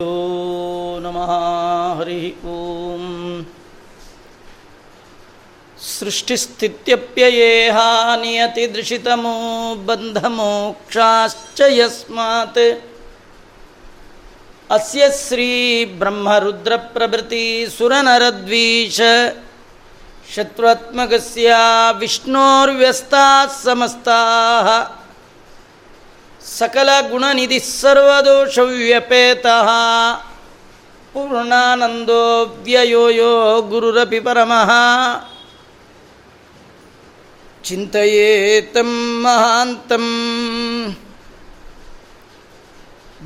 यो नमः हरिः ॐ सृष्टिस्थित्यप्ययेहा नियतिदृशितमो बन्धमोक्षाश्च यस्मात् अस्य श्रीब्रह्मरुद्रप्रभृतिसुरनरद्वीष शत्रुत्मकस्य विष्णोर्व्यस्ताः समस्ताः ಸಕಲ ಗುಣನಿಧಿ ಸರ್ವದೋಷವ್ಯಪೇತ. ಪೂರ್ಣಾನಂದೋ ವ್ಯಯೋ ಯೋ ಗುರುರಪಿ ಪರಮಃ. ಚಿಂತೆಯೇತಂ ಮಹಾಂತಂ.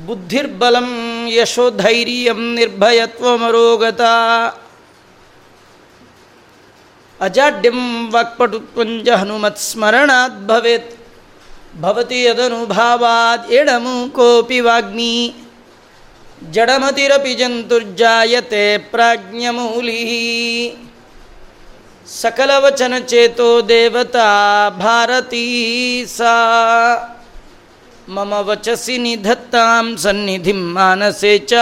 ಬುದ್ಧಿರ್ಬಲಂ ಯಶೋಧೈರ್ಯಂ ನಿರ್ಭಯತ್ವಮರೋಗತ. ಅಜಾಡ್ಯಂ ವಕ್ಪಟುತ್ವಂಜ ಹನುಮತ್ಸ್ಮರಣಾತ್ ಭವೇತ್. ಭವತಿ ಯದನುಭಾವಾದ್ ಎಡಮು ಕೋಪಿ ವಾಗ್ಮಿ ಜಡಮತಿರಪಿ ಜಂತುರ್ಜಾಯತೆ ಪ್ರಾಜ್ಞಮೂಲಿ ಸಕಲವಚನ ಚೇತೋ ದೇವತಾ ಭಾರತೀ ಸಾ ಮಮ ವಚಸಿ ನಿಧತ್ತಾಂ ಸನ್ನಿಧಿ ಮಾನಸೆ ಚ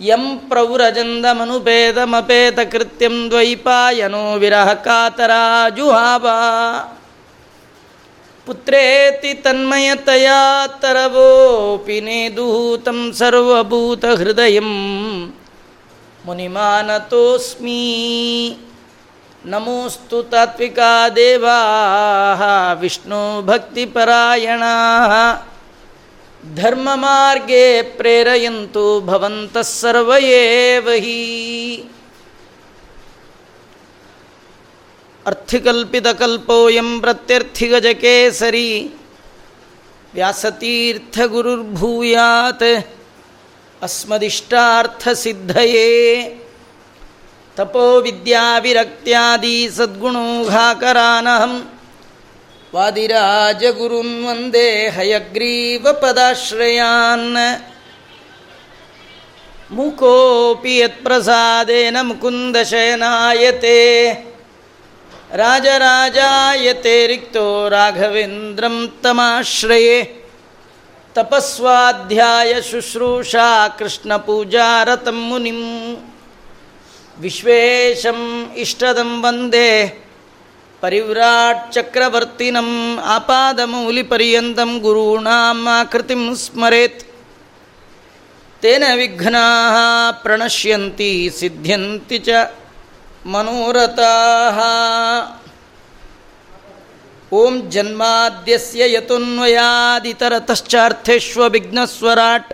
ಯಂ ಪ್ರೌರಜಂದಮನುಪೇದಮಪೇತಕೃತ್ಯಂ ದ್ವೈಪಾಯನೋ ವಿರಹ ಕಾತರ ಜುಹಾವ ಪುತ್ರೇತಿ ತನ್ಮಯತಯಾ ತರವೋಪಿ ನೇದೂತಂ ಸರ್ವಭೂತ ಹೃದಯ. ಮುನಿಮಾನತೋಸ್ಮಿ. ನಮೋಸ್ತು ತಾತ್ವಿಕಾ ದೇವಾ ವಿಷ್ಣು ಭಕ್ತಿಪರಾಯಣ ಧರ್ಮಮಾರ್ಗೇ ಪ್ರೇರಯಂತು ಭವಂತಃ ಸರ್ವಯೇವ ಹಿ ಅರ್ಥಿಕಲ್ಪಿತಕಲ್ಪೋಯಂ ಪ್ರತ್ಯರ್ಥಿಗಜಕೇಸರಿ ವ್ಯಾಸತೀರ್ಥಗುರುರ್ಭೂಯಾತ್ ಅಸ್ಮದಿಷ್ಟಾರ್ಥಸಿದ್ಧಯೇ ತಪೋವಿದ್ಯಾವಿರಕ್ತ್ಯಾದಿ ಸದ್ಗುಣೋಘಾಕರಾನಹಂ ವಾದಿರಾಜಗುರುಂ ವಂದೇ ಹಯಗ್ರೀವಪದಾಶ್ರಯಾನ್ ಮುಕೋಪಿ ಯತ್ಪ್ರಸಾದೇನ ಮುಕುಂದಶಯನಾಯತೆ ರಾಜರಾಜಾಯತೆ ರಿಕ್ತೋ ರಾಘವೇಂದ್ರಂ ತಮಾಶ್ರಯೇ. ತಪಸ್ವಾಧ್ಯಾಯ ಶುಶ್ರೂಷಾ ಕೃಷ್ಣ ಪೂಜಾರತಂ ಮುನಿಂ. ವಿಶ್ವೇಶಂ ಇಷ್ಟದಂ ವಂದೇ. ಪರಿವ್ರಾಟ್ ಚಕ್ರವರ್ತಿನಂ ಆಪಾದಮೌಲಿಪರ್ಯಂತಂ ಗುರುಣಾಂ ಆಕೃತಿಂ ಸ್ಮರೇತ್. ತೇನ ವಿಘ್ನಾ ಪ್ರಣಶ್ಯಂತಿ ಸಿದ್ಧ್ಯಂತಿ ಚ. मनोरथाः ॐ जन्माद्यस्य यतोऽन्वयादितरतश्चार्थेष्वविघ्नस्वराट्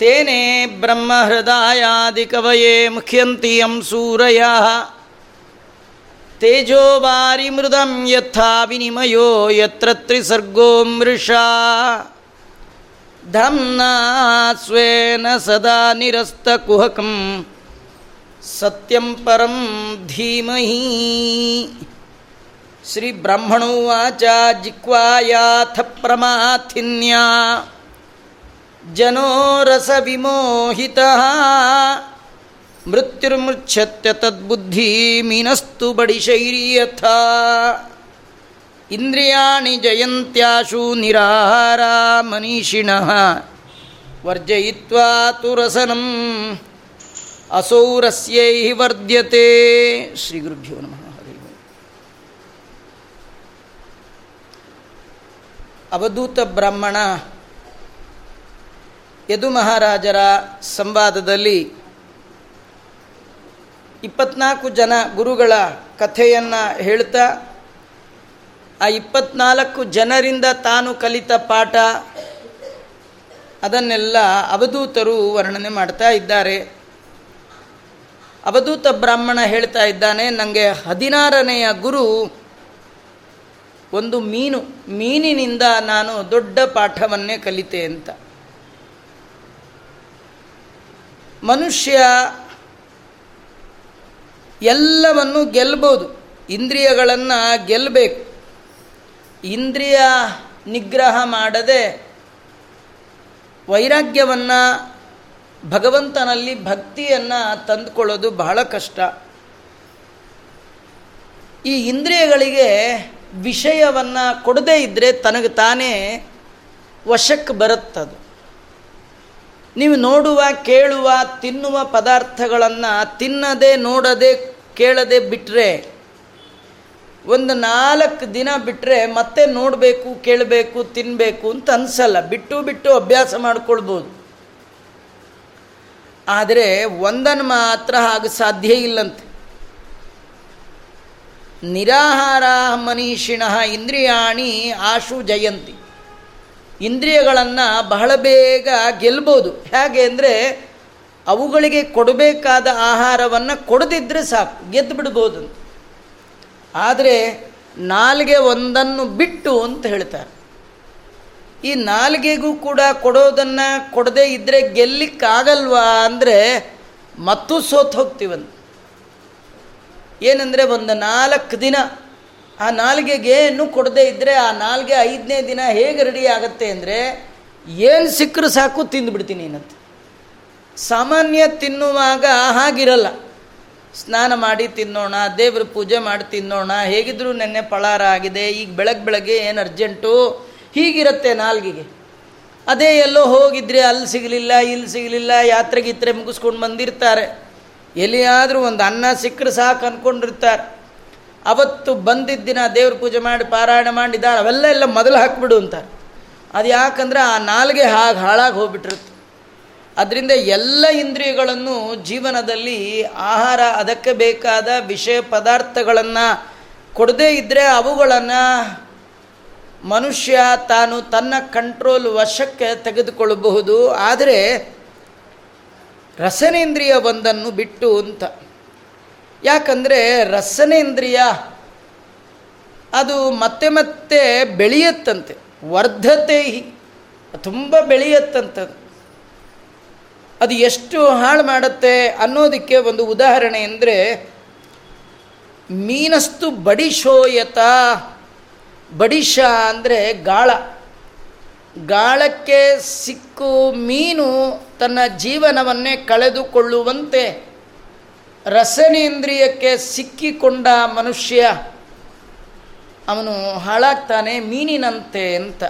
तेने ब्रह्महृदायादिकवये मुह्यन्ति यं सूरयाः तेजो वारिमृदं यथा विनिमयो यत्र त्रिसर्गो मृषा धम्ना स्वेन ಸತ್ಯಂ ಪರಂ ಧೀಮಹಿ. ಶ್ರೀ ಬ್ರಹ್ಮಣೋವಾಚ ಜಿಕ್ವಾಯಾಥ ಪ್ರಮಾಥಿನ್ಯಾ. ಜನೋರಸ ವಿಮೋಹಿತ. ಮೃತ್ಯುರ್ಮೃಚ್ಛತ್ಯ ತದ್ಬುದ್ಧಿ ಮೀನಸ್ತು ಬಡಿಶೈರ್ಯಥ ಇಂದ್ರಿಯಾಣಿ ಜಯಂತ್ಯಾಶು ನಿರಾಹಾರ ಮನೀಷಿಣ. ವರ್ಜಯಿತ್ವಾ ತುರಸನಂ ಅಸೌರಸ್ಯೈ ವರ್ಧ್ಯತೆ. ಶ್ರೀ ಗುರುಭ್ಯೋ ನಮಃ ಅವಧೂತ ಬ್ರಾಹ್ಮಣ ಯದು ಮಹಾರಾಜರ ಸಂವಾದದಲ್ಲಿ ಇಪ್ಪತ್ನಾಲ್ಕು ಜನ ಗುರುಗಳ ಕಥೆಯನ್ನು ಹೇಳ್ತಾ, ಆ ಇಪ್ಪತ್ನಾಲ್ಕು ಜನರಿಂದ ತಾನು ಕಲಿತ ಪಾಠ, ಅದನ್ನೆಲ್ಲ ಅವಧೂತರು ವರ್ಣನೆ ಮಾಡ್ತಾ ಇದ್ದಾರೆ. ಅವಧೂತ ಬ್ರಾಹ್ಮಣ ಹೇಳ್ತಾ ಇದ್ದಾನೆ ನನಗೆ ಹದಿನಾರನೆಯ ಗುರು, ಒಂದು ಮೀನು, ಮೀನಿನಿಂದ ನಾನು ದೊಡ್ಡ ಪಾಠವನ್ನೇ ಕಲಿತೆ ಅಂತ. ಮನುಷ್ಯ ಎಲ್ಲವನ್ನು ಗೆಲ್ಬೋದು, ಇಂದ್ರಿಯಗಳನ್ನು ಗೆಲ್ಲಬೇಕು ಇಂದ್ರಿಯ ನಿಗ್ರಹ ಮಾಡದೆ ವೈರಾಗ್ಯವನ್ನು ಭಗವಂತನಲ್ಲಿ ಭಕ್ತಿಯನ್ನು ತಂದುಕೊಳ್ಳೋದು ಬಹಳ ಕಷ್ಟ. ಈ ಇಂದ್ರಿಯಗಳಿಗೆ ವಿಷಯವನ್ನು ಕೊಡದೇ ಇದ್ದರೆ ತನಗೆ ತಾನೇ ವಶಕ್ಕೆ ಬರುತ್ತದು. ನೀವು ನೋಡುವ, ಕೇಳುವ, ತಿನ್ನುವ ಪದಾರ್ಥಗಳನ್ನು ತಿನ್ನದೆ, ನೋಡದೆ, ಕೇಳದೆ ಬಿಟ್ಟರೆ ಒಂದು ನಾಲ್ಕು ದಿನ ಬಿಟ್ಟರೆ ಮತ್ತೆ ನೋಡಬೇಕು, ಕೇಳಬೇಕು ತಿನ್ನಬೇಕು ಅಂತ ಅನಿಸಲ್ಲ. ಬಿಟ್ಟು ಬಿಟ್ಟು ಅಭ್ಯಾಸ ಮಾಡ್ಕೊಳ್ಬೋದು. ಆದರೆ ಒಂದನ್ನು ಮಾತ್ರ ಹಾಗೆ ಸಾಧ್ಯ ಇಲ್ಲಂತೆ. ನಿರಾಹಾರ ಮನೀಷಿಣ ಇಂದ್ರಿಯಾಣಿ ಆಶು ಜಯಂತಿ. ಇಂದ್ರಿಯಗಳನ್ನು ಬಹಳ ಬೇಗ ಗೆಲ್ಬೋದು. ಹೇಗೆ ಅಂದರೆ ಅವುಗಳಿಗೆ ಕೊಡಬೇಕಾದ ಆಹಾರವನ್ನು ಕೊಡದಿದ್ದರೆ ಸಾಕು, ಗೆದ್ದು ಬಿಡ್ಬೋದು ಆದರೆ ನಾಲ್ಗೆ ಒಂದನ್ನು ಬಿಟ್ಟು ಅಂತ ಹೇಳ್ತಾರೆ. ಈ ನಾಲ್ಗೆಗೂ ಕೂಡ ಕೊಡೋದನ್ನು ಕೊಡದೇ ಇದ್ದರೆ ಗೆಲ್ಲಿಕ್ಕಾಗಲ್ವಾ ಅಂದರೆ ಮತ್ತೂ ಸೋತು ಹೋಗ್ತೀವಂತ ಏನಂದರೆ ಒಂದು ನಾಲ್ಕು ದಿನ, ಆ ನಾಲ್ಗೆಗೆ ಏನು ಕೊಡದೇ ಇದ್ದರೆ ಆ ನಾಲ್ಗೆ ಐದನೇ ದಿನ ಹೇಗೆ ರೆಡಿ ಆಗುತ್ತೆ ಅಂದರೆ ಏನು ಸಿಕ್ಕರೂ ಸಾಕು ತಿಂದುಬಿಡ್ತೀನಿ ಏನಂತ ಸಾಮಾನ್ಯ ತಿನ್ನುವಾಗ ಹಾಗಿರಲ್ಲ. ಸ್ನಾನ ಮಾಡಿ ತಿನ್ನೋಣ, ದೇವ್ರ ಪೂಜೆ ಮಾಡಿ ತಿನ್ನೋಣ, ಹೇಗಿದ್ರೂ ನೆನ್ನೆ ಪಳಾರ ಆಗಿದೆ, ಈಗ ಬೆಳಗ್ಗೆ ಬೆಳಗ್ಗೆ ಏನು ಅರ್ಜೆಂಟು ಹೀಗಿರುತ್ತೆ ನಾಲ್ಗಿಗೆ. ಅದೇ ಎಲ್ಲೋ ಹೋಗಿದ್ರೆ ಅಲ್ಲಿ ಸಿಗಲಿಲ್ಲ, ಇಲ್ಲಿ ಸಿಗಲಿಲ್ಲ ಯಾತ್ರೆ ಗೀತ್ರೆ ಮುಗಿಸ್ಕೊಂಡು ಬಂದಿರ್ತಾರೆ. ಎಲ್ಲಿಯಾದರೂ ಒಂದು ಅನ್ನ ಸಿಕ್ಕರೆ ಸಾಕು ಅಂದ್ಕೊಂಡಿರ್ತಾರೆ ಅವತ್ತು ಬಂದಿದ್ದ ದಿನ ದೇವ್ರ ಪೂಜೆ ಮಾಡಿ, ಪಾರಾಯಣ ಮಾಡಿದ್ದಾರೆ ಅವೆಲ್ಲ ಎಲ್ಲ ಮೊದಲು ಹಾಕ್ಬಿಡು ಅಂತಾರೆ. ಅದು ಯಾಕಂದರೆ ಆ ನಾಲ್ಗೆ ಹಾಗೆ ಹಾಳಾಗಿ ಹೋಗ್ಬಿಟ್ಟಿರುತ್ತೆ. ಅದರಿಂದ ಎಲ್ಲ ಇಂದ್ರಿಯಗಳನ್ನು ಜೀವನದಲ್ಲಿ ಆಹಾರ, ಅದಕ್ಕೆ ಬೇಕಾದ ವಿಷಯ ಪದಾರ್ಥಗಳನ್ನು ಕೊಡದೇ ಇದ್ದರೆ ಅವುಗಳನ್ನು ಮನುಷ್ಯ ತಾನು ತನ್ನ ಕಂಟ್ರೋಲ್ ವಶಕ್ಕೆ ತೆಗೆದುಕೊಳ್ಳಬಹುದು, ಆದರೆ ರಸನೇಂದ್ರಿಯ ಒಂದನ್ನು ಬಿಟ್ಟು ಅಂತ. ಯಾಕಂದರೆ ರಸನೇಂದ್ರಿಯ ಅದು ಮತ್ತೆ ಮತ್ತೆ ಬೆಳೆಯತ್ತಂತೆ. ವರ್ಧತೆ ತುಂಬ ಬೆಳೆಯತ್ತಂತ. ಅದು ಎಷ್ಟು ಹಾಳು ಮಾಡುತ್ತೆ ಅನ್ನೋದಕ್ಕೆ ಒಂದು ಉದಾಹರಣೆ ಅಂದರೆ, ಮೀನಸ್ತು ಬಡಿಶೋಯತ ಬಡಿಶ ಅಂದರೆ ಗಾಳ. ಗಾಳಕ್ಕೆ ಸಿಕ್ಕು ಮೀನು ತನ್ನ ಜೀವನವನ್ನೇ ಕಳೆದುಕೊಳ್ಳುವಂತೆ ರಸನೇಂದ್ರಿಯಕ್ಕೆ ಸಿಕ್ಕಿಕೊಂಡ ಮನುಷ್ಯ. ಅವನು ಹಾಳಾಗ್ತಾನೆ ಮೀನಿನಂತೆ ಅಂತ.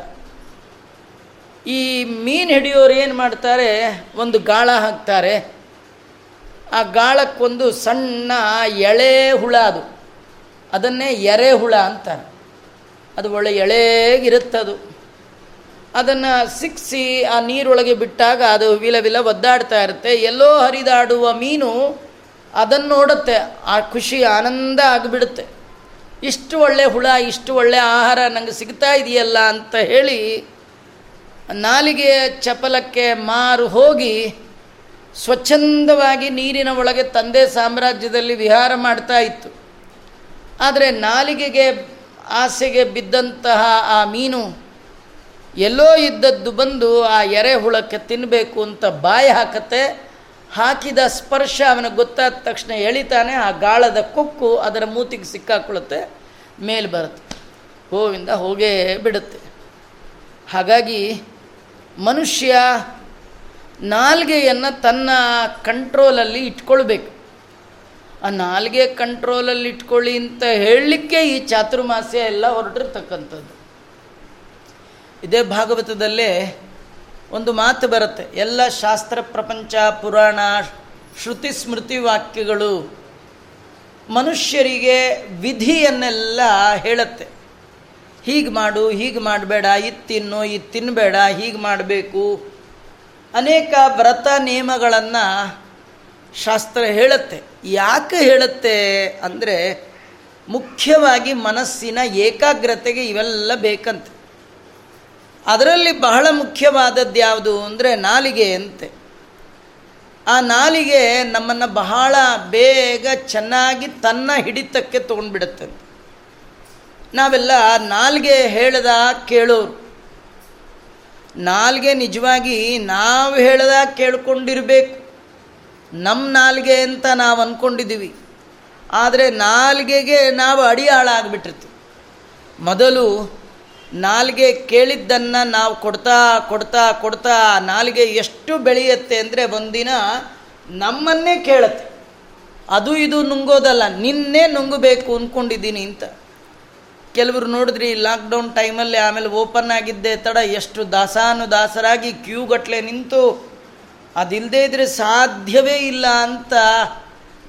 ಈ ಮೀನು ಹಿಡಿಯೋರು ಏನು ಮಾಡ್ತಾರೆ? ಒಂದು ಗಾಳ ಹಾಕ್ತಾರೆ. ಆ ಗಾಳಕ್ಕೊಂದು ಸಣ್ಣ ಎಳೆ ಹುಳ ಅದು. ಅದನ್ನೇ ಎರೆ ಹುಳ ಅಂತಾರೆ. ಅದು ಒಳ್ಳೆ ಎಳೆಗಿರುತ್ತದು. ಅದನ್ನು ಸಿಕ್ಕಿಸಿ ಆ ನೀರೊಳಗೆ ಬಿಟ್ಟಾಗ ಅದು ವಿಲ ವಿಲ ಒದ್ದಾಡ್ತಾ ಇರುತ್ತೆ. ಎಲ್ಲೋ ಹರಿದಾಡುವ ಮೀನು ಅದನ್ನು ನೋಡುತ್ತೆ. ಆ ಖುಷಿ, ಆನಂದ ಆಗಿಬಿಡುತ್ತೆ. ಇಷ್ಟು ಒಳ್ಳೆ ಹುಳ, ಇಷ್ಟು ಒಳ್ಳೆ ಆಹಾರ ನನಗೆ ಸಿಗ್ತಾ ಇದೆಯಲ್ಲ ಅಂತ ಹೇಳಿ ನಾಲಿಗೆಯ ಚಪಲಕ್ಕೆ ಮಾರು ಹೋಗಿ ಸ್ವಚ್ಛಂದವಾಗಿ ನೀರಿನ ಒಳಗೆ ತಂದೆ ಸಾಮ್ರಾಜ್ಯದಲ್ಲಿ ವಿಹಾರ ಮಾಡ್ತಾ ಇತ್ತು. ಆದರೆ ನಾಲಿಗೆಗೆ ಆಸೆಗೆ ಬಿದ್ದಂತಹ ಆ ಮೀನು ಎಲ್ಲೋ ಇದ್ದದ್ದು ಬಂದು ಆ ಎರೆಹುಳಕ್ಕೆ ತಿನ್ನಬೇಕು ಅಂತ ಬಾಯಿ ಹಾಕತ್ತೆ, ಹಾಕಿದ ಸ್ಪರ್ಶ ಅವನಿಗೆ ಗೊತ್ತಾದ ತಕ್ಷಣ ಎಳಿತಾನೆ, ಆ ಗಾಳದ ಕೊಕ್ಕು ಅದರ ಮೂತಿಗೆ ಸಿಕ್ಕಾಕೊಳ್ಳುತ್ತೆ, ಮೇಲೆ ಬರುತ್ತೆ, ಹೋವಿಂದ ಹೋಗೇ ಬಿಡುತ್ತೆ. ಹಾಗಾಗಿ ಮನುಷ್ಯ ನಾಲ್ಗೆಯನ್ನು ತನ್ನ ಕಂಟ್ರೋಲಲ್ಲಿ ಇಟ್ಕೊಳ್ಬೇಕು. ಆ ನಾಲ್ಗೆ ಕಂಟ್ರೋಲಲ್ಲಿ ಇಟ್ಕೊಳ್ಳಿ ಅಂತ ಹೇಳಲಿಕ್ಕೆ ಈ ಚಾತುರ್ಮಾಸ್ಯ ಎಲ್ಲ ಹೊರಟಿರ್ತಕ್ಕಂಥದ್ದು. ಇದೇ ಭಾಗವತದಲ್ಲೇ ಒಂದು ಮಾತು ಬರುತ್ತೆ. ಎಲ್ಲ ಶಾಸ್ತ್ರ, ಪ್ರಪಂಚ, ಪುರಾಣ, ಶ್ರುತಿ, ಸ್ಮೃತಿ ವಾಕ್ಯಗಳು ಮನುಷ್ಯರಿಗೆ ವಿಧಿಯನ್ನೆಲ್ಲ ಹೇಳುತ್ತೆ. ಹೀಗೆ ಮಾಡು, ಹೀಗೆ ಮಾಡಬೇಡ, ಇದು ತಿನ್ನು, ಇದು ತಿನ್ನಬೇಡ ಹೀಗೆ ಮಾಡಬೇಕು. ಅನೇಕ ವ್ರತ ನಿಯಮಗಳನ್ನು ಶಾಸ್ತ್ರ ಹೇಳುತ್ತೆ. ಯಾಕೆ ಹೇಳುತ್ತೆ ಅಂದರೆ ಮುಖ್ಯವಾಗಿ ಮನಸ್ಸಿನ ಏಕಾಗ್ರತೆಗೆ ಇವೆಲ್ಲ ಬೇಕಂತೆ. ಅದರಲ್ಲಿ ಬಹಳ ಮುಖ್ಯವಾದದ್ದು ಯಾವುದು ಅಂದರೆ ನಾಲಿಗೆ ಅಂತೆ. ಆ ನಾಲಿಗೆ ನಮ್ಮನ್ನು ಬಹಳ ಬೇಗ ಚೆನ್ನಾಗಿ ತನ್ನ ಹಿಡಿತಕ್ಕೆ ತೊಗೊಂಡ್ಬಿಡುತ್ತೆ. ನಾವೆಲ್ಲ ನಾಲ್ಗೆ ಹೇಳ್ದ ಕೇಳೋರು. ನಾಲ್ಗೆ ನಿಜವಾಗಿ ನಾವು ಹೇಳ್ದ ಕೇಳ್ಕೊಂಡಿರಬೇಕು. ನಮ್ಮ ನಾಲ್ಗೆ ಅಂತ ನಾವು ಅಂದ್ಕೊಂಡಿದ್ದೀವಿ ಆದರೆ ನಾಲ್ಗೆಗೆ ನಾವು ಅಡಿಯಾಳಾಗ್ಬಿಟ್ಟಿರ್ತೀವಿ. ಮೊದಲು ನಾಲ್ಗೆ ಕೇಳಿದ್ದನ್ನು ನಾವು ಕೊಡ್ತಾ ಕೊಡ್ತಾ ಕೊಡ್ತಾ ನಾಲ್ಗೆ ಎಷ್ಟು ಬೆಳೆಯುತ್ತೆ ಅಂದರೆ ಒಂದಿನ ನಮ್ಮನ್ನೇ ಕೇಳುತ್ತೆ. ಅದು ಇದು ನುಂಗೋದಲ್ಲ, ನಿನ್ನೆ ನುಂಗಬೇಕು ಅಂದ್ಕೊಂಡಿದ್ದೀನಿ ಅಂತ. ಕೆಲವರು ನೋಡಿದ್ರಿ ಲಾಕ್ಡೌನ್ ಟೈಮಲ್ಲಿ ಆಮೇಲೆ ಓಪನ್ ಆಗಿದ್ದೆ ತಡ, ಎಷ್ಟು ದಾಸಾನು ದಾಸರಾಗಿ ಕ್ಯೂ ನಿಂತು ಅದಿಲ್ಲದೆ ಇದ್ರೆ ಸಾಧ್ಯವೇ ಇಲ್ಲ ಅಂತ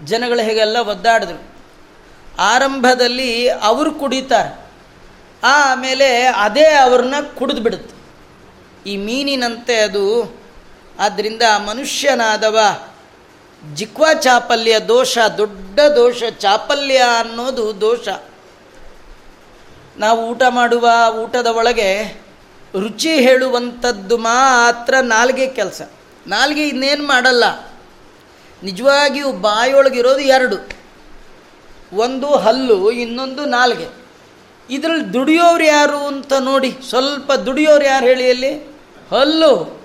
ಜನಗಳು ಹೇಗೆಲ್ಲ ಒದ್ದಾಡಿದ್ರು. ಆರಂಭದಲ್ಲಿ ಅವರು ಕುಡಿತಾರೆ. ಆಮೇಲೆ ಅದೇ ಅವ್ರನ್ನ ಕುಡಿದು ಬಿಡುತ್ತೆ. ಈ ಮೀನಿನಂತೆ ಅದು. ಆದ್ದರಿಂದ ಮನುಷ್ಯನಾದವ ಜಿಕ್ವಾ ಚಾಪಲ್ಯ ದೋಷ, ದೊಡ್ಡ ದೋಷ, ಚಾಪಲ್ಯ ಅನ್ನೋದು ದೋಷ. ನಾವು ಊಟ ಮಾಡುವ ಊಟದ ಒಳಗೆ ರುಚಿ ಹೇಳುವಂಥದ್ದು ಮಾತ್ರ ನಾಲ್ಗೆ ಕೆಲಸ. ನಾಲ್ಗೆ ಇನ್ನೇನು ಮಾಡಲ್ಲ. ನಿಜವಾಗಿಯೂ ಬಾಯೊಳಗಿರೋದು ಎರಡು. ಒಂದು ಹಲ್ಲು, ಇನ್ನೊಂದು ನಾಲ್ಗೆ. ಇದರಲ್ಲಿ ದುಡಿಯೋರು ಯಾರು ಅಂತ ನೋಡಿ, ಸ್ವಲ್ಪ ದುಡಿಯೋರು ಯಾರು ಹೇಳಿ ಅಲ್ಲಿ? ಹಲ್ಲು.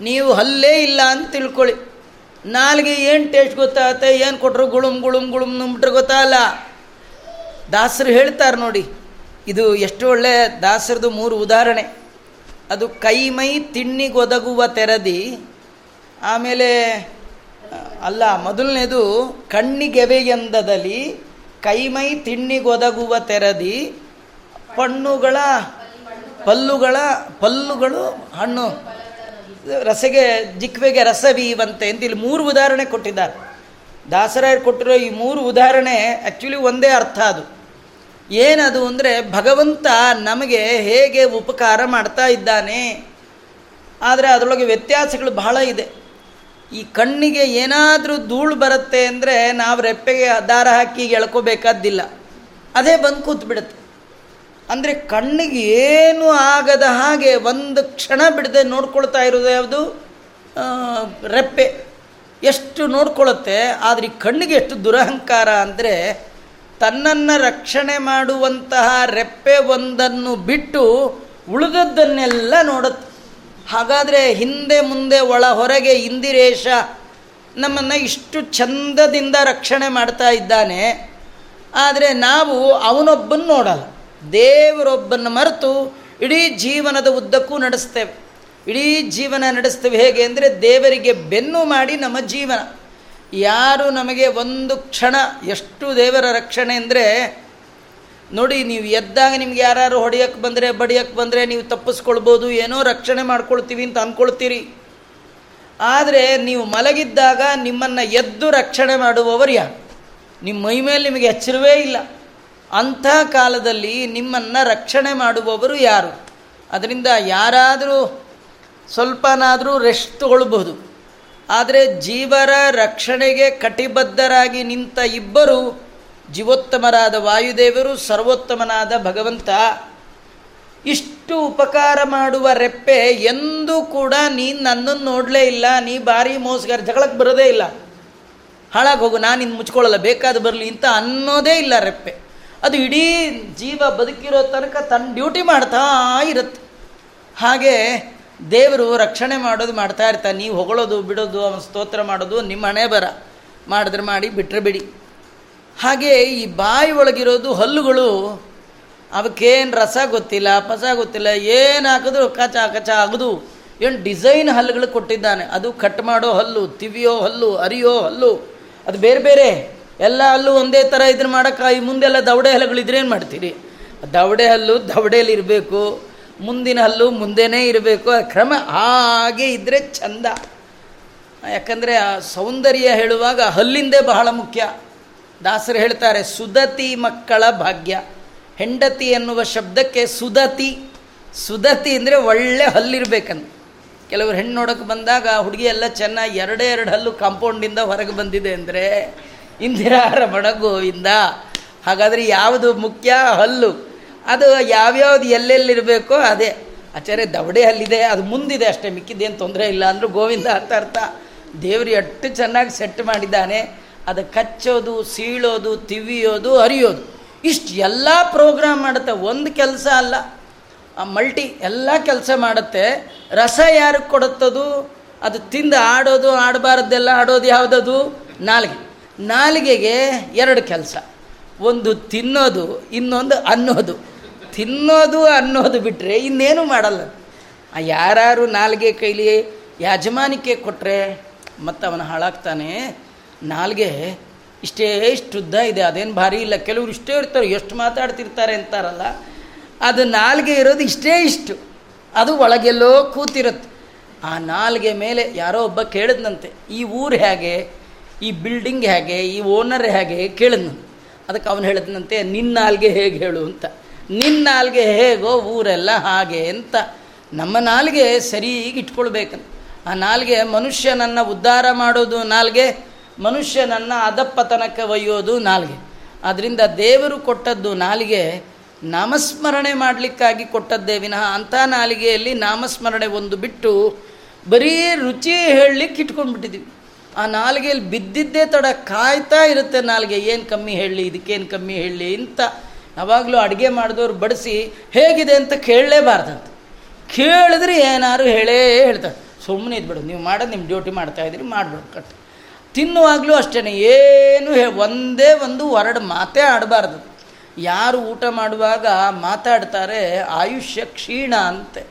ನೀವು ಹಲ್ಲೇ ಇಲ್ಲ ಅಂತ ತಿಳ್ಕೊಳ್ಳಿ. ನಾಲ್ಗೆ ಏನು ಟೇಸ್ಟ್ ಗೊತ್ತಾಗತ್ತೆ ಏನು ಕೊಟ್ಟರು ಗುಳುಮ್ ಗುಳುಮ್ ಗುಳುಮ್ ನುಂಬಿಟ್ರೆ ಗೊತ್ತಾಗಲ್ಲ ದಾಸರು ಹೇಳ್ತಾರೆ ನೋಡಿ. ಇದು ಎಷ್ಟು ಒಳ್ಳೆ ದಾಸರದು ಮೂರು ಉದಾಹರಣೆ. ಅದು ಕೈ ಮೈ ತಿಣ್ಣಿಗೊದಗುವ ತೆರದಿ ಆಮೇಲೆ, ಅಲ್ಲ, ಮೊದಲನೇದು ಕಣ್ಣಿಗೆವೆಯಂದದಲ್ಲಿ ಕೈಮೈ ತಿಣ್ಣಿಗೊದಗುವ ತೆರದಿ ಪಣ್ಣುಗಳ ಪಲ್ಲುಗಳ ಪಲ್ಲುಗಳು ಹಣ್ಣು ರಸಗೆ ಜಿಕ್ವೆಗೆ ರಸವೀವಂತೆ ಅಂತ ಇಲ್ಲಿ ಮೂರು ಉದಾಹರಣೆ ಕೊಟ್ಟಿದ್ದಾರೆ. ದಾಸರಾಯರು ಕೊಟ್ಟಿರೋ ಈ ಮೂರು ಉದಾಹರಣೆ ಆ್ಯಕ್ಚುಲಿ ಒಂದೇ ಅರ್ಥ ಅದು. ಏನದು ಅಂದರೆ, ಭಗವಂತ ನಮಗೆ ಹೇಗೆ ಉಪಕಾರ ಮಾಡ್ತಾ ಇದ್ದಾನೆ, ಆದರೆ ಅದರೊಳಗೆ ವ್ಯತ್ಯಾಸಗಳು ಬಹಳ ಇದೆ. ಈ ಕಣ್ಣಿಗೆ ಏನಾದರೂ ಧೂಳು ಬರುತ್ತೆ ಅಂದರೆ ನಾವು ರೆಪ್ಪೆಗೆ ದಾರ ಹಾಕಿ ಎಳ್ಕೋಬೇಕಾದ್ದಿಲ್ಲ. ಅದೇ ಬಂದು ಕೂತ್ಬಿಡುತ್ತೆ. ಅಂದರೆ ಕಣ್ಣಿಗೆ ಏನು ಆಗದ ಹಾಗೆ ಒಂದು ಕ್ಷಣ ಬಿಡದೆ ನೋಡ್ಕೊಳ್ತಾ ಇರೋದು ಯಾವುದು? ರೆಪ್ಪೆ. ಎಷ್ಟು ನೋಡ್ಕೊಳ್ಳುತ್ತೆ ಆದರೆ ಈ ಕಣ್ಣಿಗೆ ಎಷ್ಟು ದುರಹಂಕಾರ ಅಂದರೆ ತನ್ನನ್ನು ರಕ್ಷಣೆ ಮಾಡುವಂತಹ ರೆಪ್ಪೆ ಒಂದನ್ನು ಬಿಟ್ಟು ಉಳಿದದ್ದನ್ನೆಲ್ಲ ನೋಡುತ್ತೆ. ಹಾಗಾದರೆ ಹಿಂದೆ ಮುಂದೆ ಒಳ ಹೊರಗೆ ಇಂದಿರೇಶ ನಮ್ಮನ್ನು ಇಷ್ಟು ಚಂದದಿಂದ ರಕ್ಷಣೆ ಮಾಡ್ತಾ ಇದ್ದಾನೆ. ಆದರೆ ನಾವು ಅವನೊಬ್ಬನ್ನು ನೋಡಲ್ಲ. ದೇವರೊಬ್ಬನ ಮರೆತು ಇಡೀ ಜೀವನದ ಉದ್ದಕ್ಕೂ ನಡೆಸ್ತೇವೆ. ಇಡೀ ಜೀವನ ನಡೆಸ್ತೇವೆ ಹೇಗೆ ಅಂದರೆ ದೇವರಿಗೆ ಬೆನ್ನು ಮಾಡಿ ನಮ್ಮ ಜೀವನ. ಯಾರು ನಮಗೆ ಒಂದು ಕ್ಷಣ ಎಷ್ಟು ದೇವರ ರಕ್ಷಣೆ ಅಂದರೆ ನೋಡಿ, ನೀವು ಎದ್ದಾಗ ನಿಮ್ಗೆ ಯಾರು ಹೊಡೆಯಕ್ಕೆ ಬಂದರೆ ಬಡಿಯಕ್ಕೆ ಬಂದರೆ ನೀವು ತಪ್ಪಿಸ್ಕೊಳ್ಬೋದು, ಏನೋ ರಕ್ಷಣೆ ಮಾಡ್ಕೊಳ್ತೀವಿ ಅಂತ ಅಂದ್ಕೊಳ್ತೀರಿ ಆದರೆ ನೀವು ಮಲಗಿದ್ದಾಗ ನಿಮ್ಮನ್ನು ಎದ್ದು ರಕ್ಷಣೆ ಮಾಡುವವರು ಯಾರು? ನಿಮ್ಮ ಮೈ ಮೇಲೆ ನಿಮಗೆ ಎಚ್ಚರವೇ ಇಲ್ಲ. ಅಂಥ ಕಾಲದಲ್ಲಿ ನಿಮ್ಮನ್ನು ರಕ್ಷಣೆ ಮಾಡುವವರು ಯಾರು? ಅದರಿಂದ ಯಾರಾದರೂ ಸ್ವಲ್ಪನಾದರೂ ರೆಸ್ಟ್ ತಗೊಳ್ಬಹುದು. ಆದರೆ ಜೀವರ ರಕ್ಷಣೆಗೆ ಕಟಿಬದ್ಧರಾಗಿ ನಿಂತ ಇಬ್ಬರು ಜೀವೋತ್ತಮರಾದ ವಾಯುದೇವರು, ಸರ್ವೋತ್ತಮನಾದ ಭಗವಂತ. ಇಷ್ಟು ಉಪಕಾರ ಮಾಡುವ ರೆಪ್ಪೆ ಎಂದೂ ಕೂಡ ನೀನು ನನ್ನನ್ನು ನೋಡಲೇ ಇಲ್ಲ, ನೀ ಭಾರಿ ಮೋಸಗಾರ, ಜಗಳಕ್ಕೆ ಬರೋದೇ ಇಲ್ಲ. ಹಾಳಾಗಿ ಹೋಗು, ನಾನು ಇನ್ನು ಮುಚ್ಕೊಳ್ಳಲ್ಲ, ಬೇಕಾದ ಬರಲಿ ಅಂತ ಅನ್ನೋದೇ ಇಲ್ಲ ರೆಪ್ಪೆ. ಅದು ಇಡೀ ಜೀವ ಬದುಕಿರೋ ತನಕ ತನ್ನ ಡ್ಯೂಟಿ ಮಾಡ್ತಾ ಇರುತ್ತೆ. ಹಾಗೆ ದೇವರು ರಕ್ಷಣೆ ಮಾಡೋದು ಮಾಡ್ತಾ ಇರ್ತಾನೆ. ನೀವು ಹೊಗಳೋದು, ಬಿಡೋದು, ಅವನ ಸ್ತೋತ್ರ ಮಾಡೋದು ನಿಮ್ಮ ಹಣೆ ಬರ. ಮಾಡಿದ್ರೆ ಮಾಡಿ ಬಿಟ್ಟರೆ ಬಿಡಿ. ಹಾಗೆ ಈ ಬಾಯಿ ಒಳಗಿರೋದು ಹಲ್ಲುಗಳು, ಅವಕ್ಕೇನು ರಸ ಗೊತ್ತಿಲ್ಲ ಪಸ ಗೊತ್ತಿಲ್ಲ, ಏನು ಹಾಕಿದ್ರು ಕಚ ಕಚ ಆಗದು. ಏನು ಡಿಸೈನ್ ಹಲ್ಲುಗಳು ಕೊಟ್ಟಿದ್ದಾನೆ. ಅದು ಕಟ್ ಮಾಡೋ ಹಲ್ಲು, ತಿವಿಯೋ ಹಲ್ಲು, ಅರಿಯೋ ಹಲ್ಲು, ಅದು ಬೇರೆ ಬೇರೆ. ಎಲ್ಲ ಹಲ್ಲು ಒಂದೇ ಥರ ಇದನ್ನು ಮಾಡೋಕ್ಕೆ, ಈ ಮುಂದೆಲ್ಲ ದವಡೆ ಹಲ್ಲುಗಳಿದ್ರೆ ಏನು ಮಾಡ್ತೀರಿ? ದವಡೆ ಹಲ್ಲು ದವಡೆಯಲ್ಲಿ ಇರಬೇಕು, ಮುಂದಿನ ಹಲ್ಲು ಮುಂದೆನೇ ಇರಬೇಕು ಕ್ರಮ ಹಾಗೆ ಇದ್ದರೆ ಚಂದ. ಯಾಕಂದರೆ ಆ ಸೌಂದರ್ಯ ಹೇಳುವಾಗ ಹಲ್ಲಿಂದೇ ಬಹಳ ಮುಖ್ಯ. ದಾಸರು ಹೇಳ್ತಾರೆ ಸುದತಿ ಮಕ್ಕಳ ಭಾಗ್ಯ. ಹೆಂಡತಿ ಎನ್ನುವ ಶಬ್ದಕ್ಕೆ ಸುದತಿ ಸುದತಿ ಅಂದರೆ ಒಳ್ಳೆ ಹಲ್ಲಿರ್ಬೇಕಂತ ಕೆಲವರು ಹೆಣ್ಣು ನೋಡೋಕೆ ಬಂದಾಗ ಹುಡುಗಿ ಎಲ್ಲ ಚೆನ್ನಾಗಿ ಎರಡೇ ಎರಡು ಹಲ್ಲು ಕಾಂಪೌಂಡಿಂದ ಹೊರಗೆ ಬಂದಿದೆ ಅಂದರೆ, ಇಂದಿರಾ ರಮಣ ಗೋವಿಂದ. ಹಾಗಾದರೆ ಯಾವುದು ಮುಖ್ಯ? ಹಲ್ಲು. ಅದು ಯಾವ್ಯಾವ್ದು ಎಲ್ಲೆಲ್ಲಿರಬೇಕೋ ಅದೇ. ಆಚಾರ್ಯ, ದವಡೆ ಹಲ್ಲಿದೆ, ಅದು ಮುಂದಿದೆ ಅಷ್ಟೇ, ಮಿಕ್ಕಿದ್ದೇನು ತೊಂದರೆ ಇಲ್ಲ ಅಂದರೂ ಗೋವಿಂದ ಅಂತ ಅರ್ಥ. ದೇವರು ಎಷ್ಟು ಚೆನ್ನಾಗಿ ಸೆಟ್ ಮಾಡಿದ್ದಾನೆ. ಅದು ಕಚ್ಚೋದು, ಸೀಳೋದು, ತಿವಿಯೋದು ಅರಿಯೋದು ಇಷ್ಟು ಎಲ್ಲ ಪ್ರೋಗ್ರಾಮ್ ಮಾಡುತ್ತೆ. ಒಂದು ಕೆಲಸ ಅಲ್ಲ. ಆ ಮಲ್ಟಿ ಎಲ್ಲ ಕೆಲಸ ಮಾಡುತ್ತೆ. ರಸ ಯಾರಿಗೆ ಕೊಡುತ್ತದು? ಅದು ತಿಂದು ಆಡೋದು, ಆಡಬಾರ್ದೆಲ್ಲ ಆಡೋದು ಯಾವುದದು? ನಾಲಿಗೆ. ನಾಲಿಗೆಗೆ ಎರಡು ಕೆಲಸ. ಒಂದು ತಿನ್ನೋದು, ಇನ್ನೊಂದು ಅನ್ನೋದು. ತಿನ್ನೋದು, ಅನ್ನೋದು ಬಿಟ್ಟರೆ ಇನ್ನೇನು ಮಾಡಲ್ಲ. ಆ ಯಾರು ನಾಲ್ಗೆ ಕೈಲಿ ಯಾಜಮಾನಿಕೆ ಕೊಟ್ಟರೆ ಮತ್ತು ಅವನು ಹಾಳಾಗ್ತಾನೆ. ನಾಲ್ಗೆ, ಇಷ್ಟೇ ಇಷ್ಟು ಉದ್ದ ಇದೆ, ಅದೇನು ಭಾರಿ ಇಲ್ಲ. ಕೆಲವರು ಇಷ್ಟೇ ಇರ್ತಾರೆ, ಎಷ್ಟು ಮಾತಾಡ್ತಿರ್ತಾರೆ ಅಂತಾರಲ್ಲ. ಅದು ನಾಲ್ಗೆ ಇರೋದು ಇಷ್ಟೇ ಇಷ್ಟು. ಅದು ಒಳಗೆಲ್ಲೋ ಕೂತಿರುತ್ತೆ. ಆ ನಾಲ್ಗೆ ಮೇಲೆ ಯಾರೋ ಒಬ್ಬ ಕೇಳಿದ್ನಂತೆ. ಈ ಊರು ಹೇಗೆ, ಈ ಬಿಲ್ಡಿಂಗ್ ಹೇಗೆ, ಈ ಓನರ್ ಹೇಗೆ ಕೇಳಿದ್ನು. ಅದಕ್ಕೆ ಅವನು ಹೇಳಿದ್ನಂತೆ ನಿನ್ನ ನಾಲ್ಗೆ ಹೇಗೆ ಹೇಳು ಅಂತ. ನಿನ್ನ ನಾಲ್ಗೆ ಹೇಗೋ ಊರೆಲ್ಲ ಹಾಗೆ ಅಂತ. ನಮ್ಮ ನಾಲ್ಗೆ ಸರಿಯಾಗಿ ಇಟ್ಕೊಳ್ಬೇಕಂತ. ಆ ನಾಲ್ಗೆ ಮನುಷ್ಯನನ್ನು ಉದ್ಧಾರ ಮಾಡೋದು ನಾಲ್ಗೆ. ಮನುಷ್ಯನನ್ನು ಅದಪ್ಪತನಕ್ಕೆ ಒಯ್ಯೋದು ನಾಲ್ಗೆ. ಆದ್ದರಿಂದ ದೇವರು ಕೊಟ್ಟದ್ದು ನಾಲಿಗೆ ನಾಮಸ್ಮರಣೆ ಮಾಡಲಿಕ್ಕಾಗಿ ಕೊಟ್ಟದ್ದೇ ವಿನಃ ಅಂಥ ನಾಲಿಗೆಯಲ್ಲಿ ನಾಮಸ್ಮರಣೆ ಒಂದು ಬಿಟ್ಟು ಬರೀ ರುಚಿ ಹೇಳಲಿಕ್ಕೆ ಇಟ್ಕೊಂಡ್ಬಿಟ್ಟಿದ್ವಿ. ಆ ನಾಲಿಗೆಯಲ್ಲಿ ಬಿದ್ದಿದ್ದೇ ತಡ ಕಾಯ್ತಾ ಇರುತ್ತೆ ನಾಲಿಗೆ, ಏನು ಕಮ್ಮಿ ಹೇಳಲಿ ಇದಕ್ಕೇನು ಕಮ್ಮಿ ಹೇಳಲಿ ಅಂತ ಯಾವಾಗಲೂ ಅಡುಗೆ ಮಾಡಿದವ್ರು ಬಡಿಸಿ ಹೇಗಿದೆ ಅಂತ ಕೇಳಲೇಬಾರ್ದಂತ. ಕೇಳಿದ್ರೆ ಏನಾದ್ರು ಹೇಳೇ ಹೇಳ್ತಾರೆ. ಸುಮ್ಮನೆ ಇದ್ಬಿಡು ನೀವು ಮಾಡೋದು ನಿಮ್ಮ ಡ್ಯೂಟಿ ಮಾಡ್ತಾಯಿದ್ರಿ ಮಾಡ್ಬಿಡು, ಕಟ್. ತಿನ್ನುವಾಗಲೂ ಅಷ್ಟೇ ಏನು ಒಂದೇ ಒಂದು ಹೊರಡು ಮಾತೇ ಆಡಬಾರ್ದು. ಯಾರು ಊಟ ಮಾಡುವಾಗ ಮಾತಾಡ್ತಾರೆ, ಆಯುಷ್ಯ ಕ್ಷೀಣ ಅಂತೆ.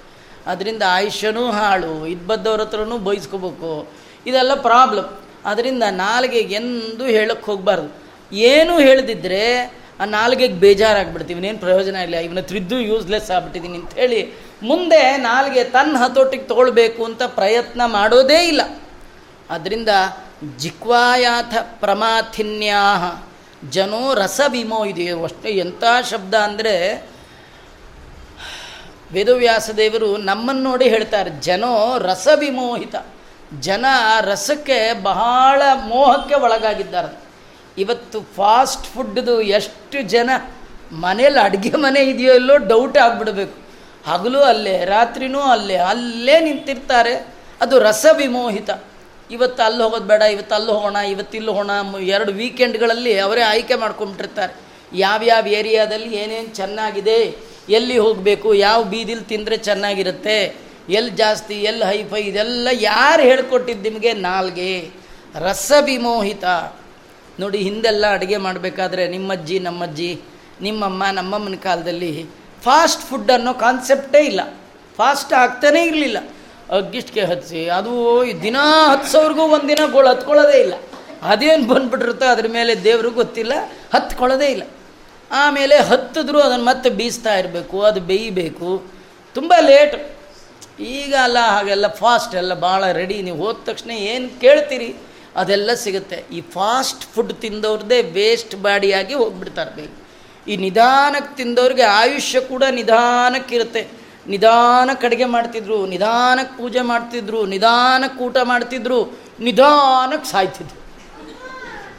ಅದರಿಂದ ಆಯುಷ್ಯನೂ ಹಾಳು, ಇದು ಬದ್ದವ್ರ ಹತ್ರನೂ ಬೈಸ್ಕೋಬೇಕು. ಇದೆಲ್ಲ ಪ್ರಾಬ್ಲಮ್. ಅದರಿಂದ ನಾಲ್ಗೆ ಎಂದು ಹೇಳಕ್ಕೆ ಹೋಗಬಾರ್ದು. ಏನು ಹೇಳದಿದ್ದರೆ ಆ ನಾಲ್ಗೆಗೆ ಬೇಜಾರಾಗ್ಬಿಡ್ತೀವಿ ಇವನೇನು ಪ್ರಯೋಜನ ಇಲ್ಲ. ಇವನ ತ್ರಿದ್ದು ಯೂಸ್ಲೆಸ್ ಆಗ್ಬಿಟ್ಟಿದ್ದೀನಿ ಹೇಳಿ ಮುಂದೆ ನಾಲ್ಗೆ ತನ್ನ ಹತೋಟಿಗೆ ತೊಗೊಳ್ಬೇಕು ಅಂತ ಪ್ರಯತ್ನ ಮಾಡೋದೇ ಇಲ್ಲ. ಅದರಿಂದ ಜಿಕ್ವಾಯಾಥ ಪ್ರಮಾಥಿನ್ಯಾ ಜನೋ ರಸವಿಮೋ ಇದೆ. ಅಷ್ಟೇ ಎಂಥ ಶಬ್ದ ಅಂದರೆ ವೇದವ್ಯಾಸದೇವರು ನಮ್ಮನ್ನು ನೋಡಿ ಹೇಳ್ತಾರೆ. ಜನೋ ರಸವಿಮೋಹಿತ. ಜನ ರಸಕ್ಕೆ ಬಹಳ ಮೋಹಕ್ಕೆ ಒಳಗಾಗಿದ್ದಾರೆ. ಇವತ್ತು ಫಾಸ್ಟ್ ಫುಡ್ದು ಎಷ್ಟು ಜನ ಮನೇಲಿ ಅಡುಗೆ ಮನೆ ಇದೆಯೋ ಇಲ್ಲೋ ಡೌಟ್ ಆಗಿಬಿಡಬೇಕು. ಹಗಲು ಅಲ್ಲೇ, ರಾತ್ರಿನೂ ಅಲ್ಲೇ ಅಲ್ಲೇ ನಿಂತಿರ್ತಾರೆ. ಅದು ರಸವಿಮೋಹಿತ. ಇವತ್ತು ಅಲ್ಲಿ ಹೋಗೋದು ಬೇಡ, ಇವತ್ತು ಅಲ್ಲಿ ಹೋಗೋಣ, ಇವತ್ತು ಇಲ್ಲಿ ಹೋಗೋಣ ಎರಡು ವೀಕೆಂಡ್ಗಳಲ್ಲಿ ಅವರೇ ಆಯ್ಕೆ ಮಾಡ್ಕೊಂಬಿಟ್ಟಿರ್ತಾರೆ ಯಾವ್ಯಾವ ಏರಿಯಾದಲ್ಲಿ ಏನೇನು ಚೆನ್ನಾಗಿದೆ, ಎಲ್ಲಿ ಹೋಗಬೇಕು, ಯಾವ ಬೀದಿಲಿ ತಿಂದರೆ ಚೆನ್ನಾಗಿರುತ್ತೆ ಎಲ್ಲಿ ಜಾಸ್ತಿ ಎಲ್ಲಿ ಹೈಫೈ, ಇದೆಲ್ಲ ಯಾರು ಹೇಳ್ಕೊಟ್ಟಿದ್ದು ನಿಮಗೆ? ನಾಲ್ಗೆ. ರಸವಿಮೋಹಿತ. ನೋಡಿ, ಹಿಂದೆಲ್ಲ ಅಡುಗೆ ಮಾಡಬೇಕಾದ್ರೆ ನಿಮ್ಮಜ್ಜಿ, ನಮ್ಮಜ್ಜಿ, ನಿಮ್ಮಮ್ಮ, ನಮ್ಮಮ್ಮನ ಕಾಲದಲ್ಲಿ ಫಾಸ್ಟ್ ಫುಡ್ ಅನ್ನೋ ಕಾನ್ಸೆಪ್ಟೇ ಇಲ್ಲ. ಫಾಸ್ಟ್ ಆಗ್ತಾನೇ ಇರಲಿಲ್ಲ. ಅಗ್ಗಿಷ್ಟಿಗೆ ಹಚ್ಚಿ ಅದು ದಿನ ಹತ್ಸೋರ್ಗೂ ಒಂದಿನ ಗೋಳು ಹತ್ಕೊಳ್ಳೋದೇ ಇಲ್ಲ. ಅದೇನು ಬಂದ್ಬಿಟ್ಟಿರುತ್ತೋ ಅದ್ರ ಮೇಲೆ ದೇವ್ರಿಗೂ ಗೊತ್ತಿಲ್ಲ, ಹತ್ಕೊಳ್ಳೋದೇ ಇಲ್ಲ. ಆಮೇಲೆ ಹತ್ತಿದ್ರು ಅದನ್ನು ಮತ್ತೆ ಬೀಸ್ತಾ ಇರಬೇಕು, ಅದು ಬೇಯಬೇಕು. ತುಂಬ ಲೇಟ್. ಈಗ ಅಲ್ಲ, ಹಾಗೆಲ್ಲ ಫಾಸ್ಟ್ ಎಲ್ಲ ಭಾಳ ರೆಡಿ ನೀವು ಹೋದ ತಕ್ಷಣ ಏನು ಕೇಳ್ತೀರಿ? ಅದೆಲ್ಲ ಸಿಗುತ್ತೆ. ಈ ಫಾಸ್ಟ್ ಫುಡ್ ತಿಂದವ್ರದ್ದೇ ವೇಸ್ಟ್ ಬಾಡಿಯಾಗಿ ಹೋಗ್ಬಿಡ್ತಾರೆ ಈ ನಿಧಾನಕ್ಕೆ ತಿಂದವ್ರಿಗೆ ಆಯುಷ್ಯ ಕೂಡ ನಿಧಾನಕ್ಕಿರುತ್ತೆ ನಿಧಾನಕ್ಕೆ ಅಡುಗೆ ಮಾಡ್ತಿದ್ರು ನಿಧಾನಕ್ಕೆ ಪೂಜೆ ಮಾಡ್ತಿದ್ರು ನಿಧಾನಕ್ಕೆ ಊಟ ಮಾಡ್ತಿದ್ರು ನಿಧಾನಕ್ಕೆ ಸಾಯ್ತಿದ್ರು.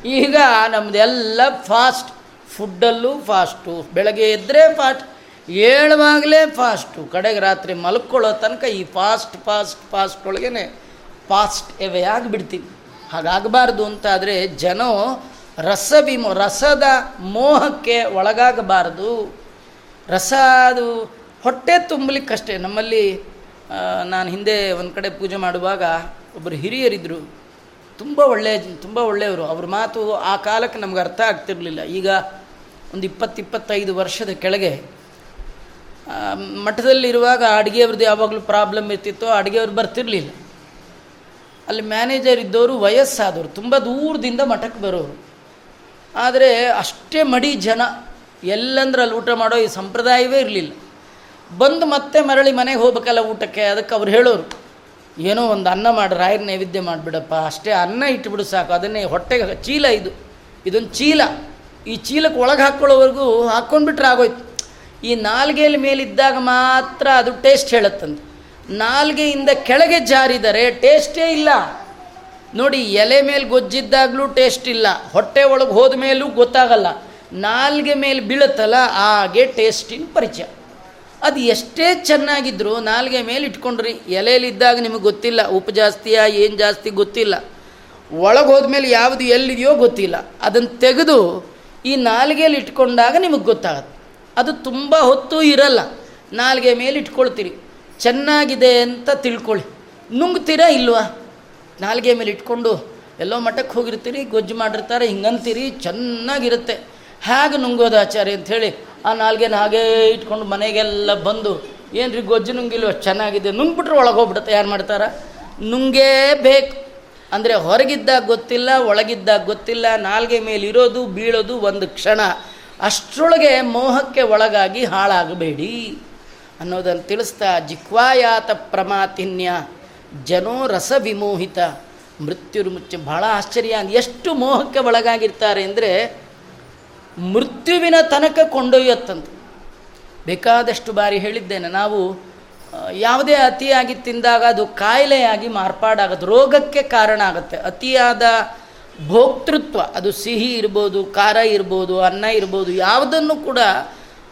ಈಗ ನಮ್ಮದೆಲ್ಲ ಫಾಸ್ಟ್ ಫುಡ್ಡಲ್ಲೂ ಫಾಸ್ಟು ಬೆಳಗ್ಗೆ ಎದ್ದರೆ ಫಾಸ್ಟ್ ಏಳುವಾಗಲೇ ಫಾಸ್ಟು ಕಡೆಗೆ ರಾತ್ರಿ ಮಲ್ಕೊಳ್ಳೋ ತನಕ ಈ ಫಾಸ್ಟ್ ಫಾಸ್ಟ್ ಫಾಸ್ಟ್ ಒಳಗೇ ಫಾಸ್ಟ್ ಎವೆ ಆಗಿಬಿಡ್ತೀವಿ. ಹಾಗಾಗಬಾರ್ದು ಅಂತಾದರೆ ಜನ ರಸವಿಮೋ ರಸದ ಮೋಹಕ್ಕೆ ಒಳಗಾಗಬಾರದು. ರಸ ಅದು ಹೊಟ್ಟೆ ತುಂಬಲಿಕ್ಕಷ್ಟೇ. ನಮ್ಮಲ್ಲಿ ನಾನು ಹಿಂದೆ ಒಂದು ಕಡೆ ಪೂಜೆ ಮಾಡುವಾಗ ಒಬ್ಬರು ಹಿರಿಯರಿದ್ದರು ತುಂಬ ಒಳ್ಳೆಯ ತುಂಬ ಒಳ್ಳೆಯವರು. ಅವ್ರ ಮಾತು ಆ ಕಾಲಕ್ಕೆ ನಮ್ಗೆ ಅರ್ಥ ಆಗ್ತಿರಲಿಲ್ಲ. ಈಗ ಒಂದು ಇಪ್ಪತ್ತಿಪ್ಪತ್ತೈದು ವರ್ಷದ ಕೆಳಗೆ ಮಠದಲ್ಲಿರುವಾಗ ಅಡುಗೆಯವ್ರದ್ದು ಯಾವಾಗಲೂ ಪ್ರಾಬ್ಲಮ್ ಇರ್ತಿತ್ತೋ, ಅಡುಗೆಯವ್ರು ಬರ್ತಿರಲಿಲ್ಲ. ಅಲ್ಲಿ ಮ್ಯಾನೇಜರ್ ಇದ್ದವರು ವಯಸ್ಸಾದವರು. ತುಂಬ ದೂರದಿಂದ ಮಠಕ್ಕೆ ಬರೋರು. ಆದರೆ ಅಷ್ಟೇ ಮಡಿ ಜನ. ಎಲ್ಲಂದ್ರೆ ಅಲ್ಲಿ ಊಟ ಮಾಡೋ ಈ ಸಂಪ್ರದಾಯವೇ ಇರಲಿಲ್ಲ. ಬಂದು ಮತ್ತೆ ಮರಳಿ ಮನೆಗೆ ಹೋಗ್ಬೇಕಲ್ಲ ಊಟಕ್ಕೆ, ಅದಕ್ಕೆ ಅವ್ರು ಹೇಳೋರು, ಏನೋ ಒಂದು ಅನ್ನ ಮಾಡಿ, ರಾಯರ ನೈವೇದ್ಯ ಮಾಡಿಬಿಡಪ್ಪ, ಅಷ್ಟೇ ಅನ್ನ ಇಟ್ಬಿಡು ಸಾಕು, ಅದನ್ನೇ ಹೊಟ್ಟೆಗೆ ಚೀಲ ಇದು, ಇದೊಂದು ಚೀಲ. ಈ ಚೀಲಕ್ಕೆ ಒಳಗೆ ಹಾಕ್ಕೊಳ್ಳೋವರೆಗೂ ಹಾಕ್ಕೊಂಡ್ಬಿಟ್ರೆ ಆಗೋಯ್ತು. ಈ ನಾಲ್ಗೆಯಲ್ಲಿ ಮೇಲಿದ್ದಾಗ ಮಾತ್ರ ಅದು ಟೇಸ್ಟ್ ಹೇಳುತ್ತಂತೆ. ನಾಲ್ಗೆಯಿಂದ ಕೆಳಗೆ ಜಾರಿದರೆ ಟೇಸ್ಟೇ ಇಲ್ಲ. ನೋಡಿ, ಎಲೆ ಮೇಲೆ ಗೊಜ್ಜಿದ್ದಾಗಲೂ ಟೇಸ್ಟ್ ಇಲ್ಲ, ಹೊಟ್ಟೆ ಒಳಗೆ ಹೋದ ಮೇಲೂ ಗೊತ್ತಾಗಲ್ಲ. ನಾಲ್ಗೆ ಮೇಲೆ ಬೀಳುತ್ತಲ್ಲ, ಹಾಗೆ ಟೇಸ್ಟಿನ ಪರಿಚಯ. ಅದು ಎಷ್ಟೇ ಚೆನ್ನಾಗಿದ್ದರೂ ನಾಲ್ಗೆ ಮೇಲೆ ಇಟ್ಕೊಂಡ್ರಿ. ಎಲೆಯಲ್ಲಿದ್ದಾಗ ನಿಮಗೆ ಗೊತ್ತಿಲ್ಲ, ಉಪ್ಪು ಜಾಸ್ತಿಯಾ, ಏನು ಜಾಸ್ತಿ ಗೊತ್ತಿಲ್ಲ. ಒಳಗೆ ಹೋದ್ಮೇಲೆ ಯಾವುದು ಎಲ್ಲಿದೆಯೋ ಗೊತ್ತಿಲ್ಲ. ಅದನ್ನು ತೆಗೆದು ಈ ನಾಲ್ಗೆಯಲ್ಲಿ ಇಟ್ಕೊಂಡಾಗ ನಿಮಗೆ ಗೊತ್ತಾಗುತ್ತೆ. ಅದು ತುಂಬ ಹೊತ್ತು ಇರಲ್ಲ. ನಾಲ್ಗೆ ಮೇಲೆ ಇಟ್ಕೊಳ್ತೀರಿ. ಚೆನ್ನಾಗಿದೆ ಅಂತ ತಿಳ್ಕೊಳ್ಳಿ. ನುಂಗ್ತೀರಾ ಇಲ್ವಾ? ನಾಲ್ಗೆ ಮೇಲೆ ಇಟ್ಕೊಂಡು ಎಲ್ಲೋ ಮಠಕ್ಕೆ ಹೋಗಿರ್ತೀರಿ, ಗೊಜ್ಜು ಮಾಡಿರ್ತಾರೆ, ಹಿಂಗಂತೀರಿ, ಚೆನ್ನಾಗಿರುತ್ತೆ. ಹೇಗೆ ನುಂಗೋದು ಆಚಾರ್ಯ ಅಂಥೇಳಿ ಆ ನಾಲ್ಗೆನ ಹಾಗೇ ಇಟ್ಕೊಂಡು ಮನೆಗೆಲ್ಲ ಬಂದು ಏನು ಗೊಜ್ಜು ನುಂಗಿಲ್ವ? ಚೆನ್ನಾಗಿದೆ. ನುಂಗ್ಬಿಟ್ರೆ ಒಳಗೆ ಹೋಗ್ಬಿಡುತ್ತೆ ಯಾರು ಮಾಡ್ತಾರ? ನುಂಗೇ ಬೇಕು ಅಂದರೆ ಹೊರಗಿದ್ದಾಗ ಗೊತ್ತಿಲ್ಲ, ಒಳಗಿದ್ದಾಗ ಗೊತ್ತಿಲ್ಲ, ನಾಲ್ಗೆ ಮೇಲೆ ಇರೋದು ಬೀಳೋದು ಒಂದು ಕ್ಷಣ. ಅಷ್ಟರೊಳಗೆ ಮೋಹಕ್ಕೆ ಒಳಗಾಗಿ ಹಾಳಾಗಬೇಡಿ ಅನ್ನೋದನ್ನು ತಿಳಿಸ್ತಾ, ಜಿಕ್ವಾಯಾತ ಪ್ರಮಾತಿನ್ಯ, ಜನೋ ರಸ ವಿಮೋಹಿತ ಮೃತ್ಯುರು ಮುಚ್ಚ ಬಹಳ ಆಶ್ಚರ್ಯ. ಎಷ್ಟು ಮೋಹಕ್ಕೆ ಒಳಗಾಗಿರ್ತಾರೆ ಅಂದರೆ ಮೃತ್ಯುವಿನ ತನಕ ಕೊಂಡೊಯ್ಯತ್ತಂತೆ. ಬೇಕಾದಷ್ಟು ಬಾರಿ ಹೇಳಿದ್ದೇನೆ, ನಾವು ಯಾವುದೇ ಅತಿಯಾಗಿ ತಿಂದಾಗ ಅದು ಕಾಯಿಲೆಯಾಗಿ ಮಾರ್ಪಾಡಾಗುತ್ತೆ ರೋಗಕ್ಕೆ ಕಾರಣ ಆಗುತ್ತೆ. ಅತಿಯಾದ ಭೋಕ್ತೃತ್ವ, ಅದು ಸಿಹಿ ಇರ್ಬೋದು, ಖಾರ ಇರ್ಬೋದು, ಅನ್ನ ಇರ್ಬೋದು, ಯಾವುದನ್ನು ಕೂಡ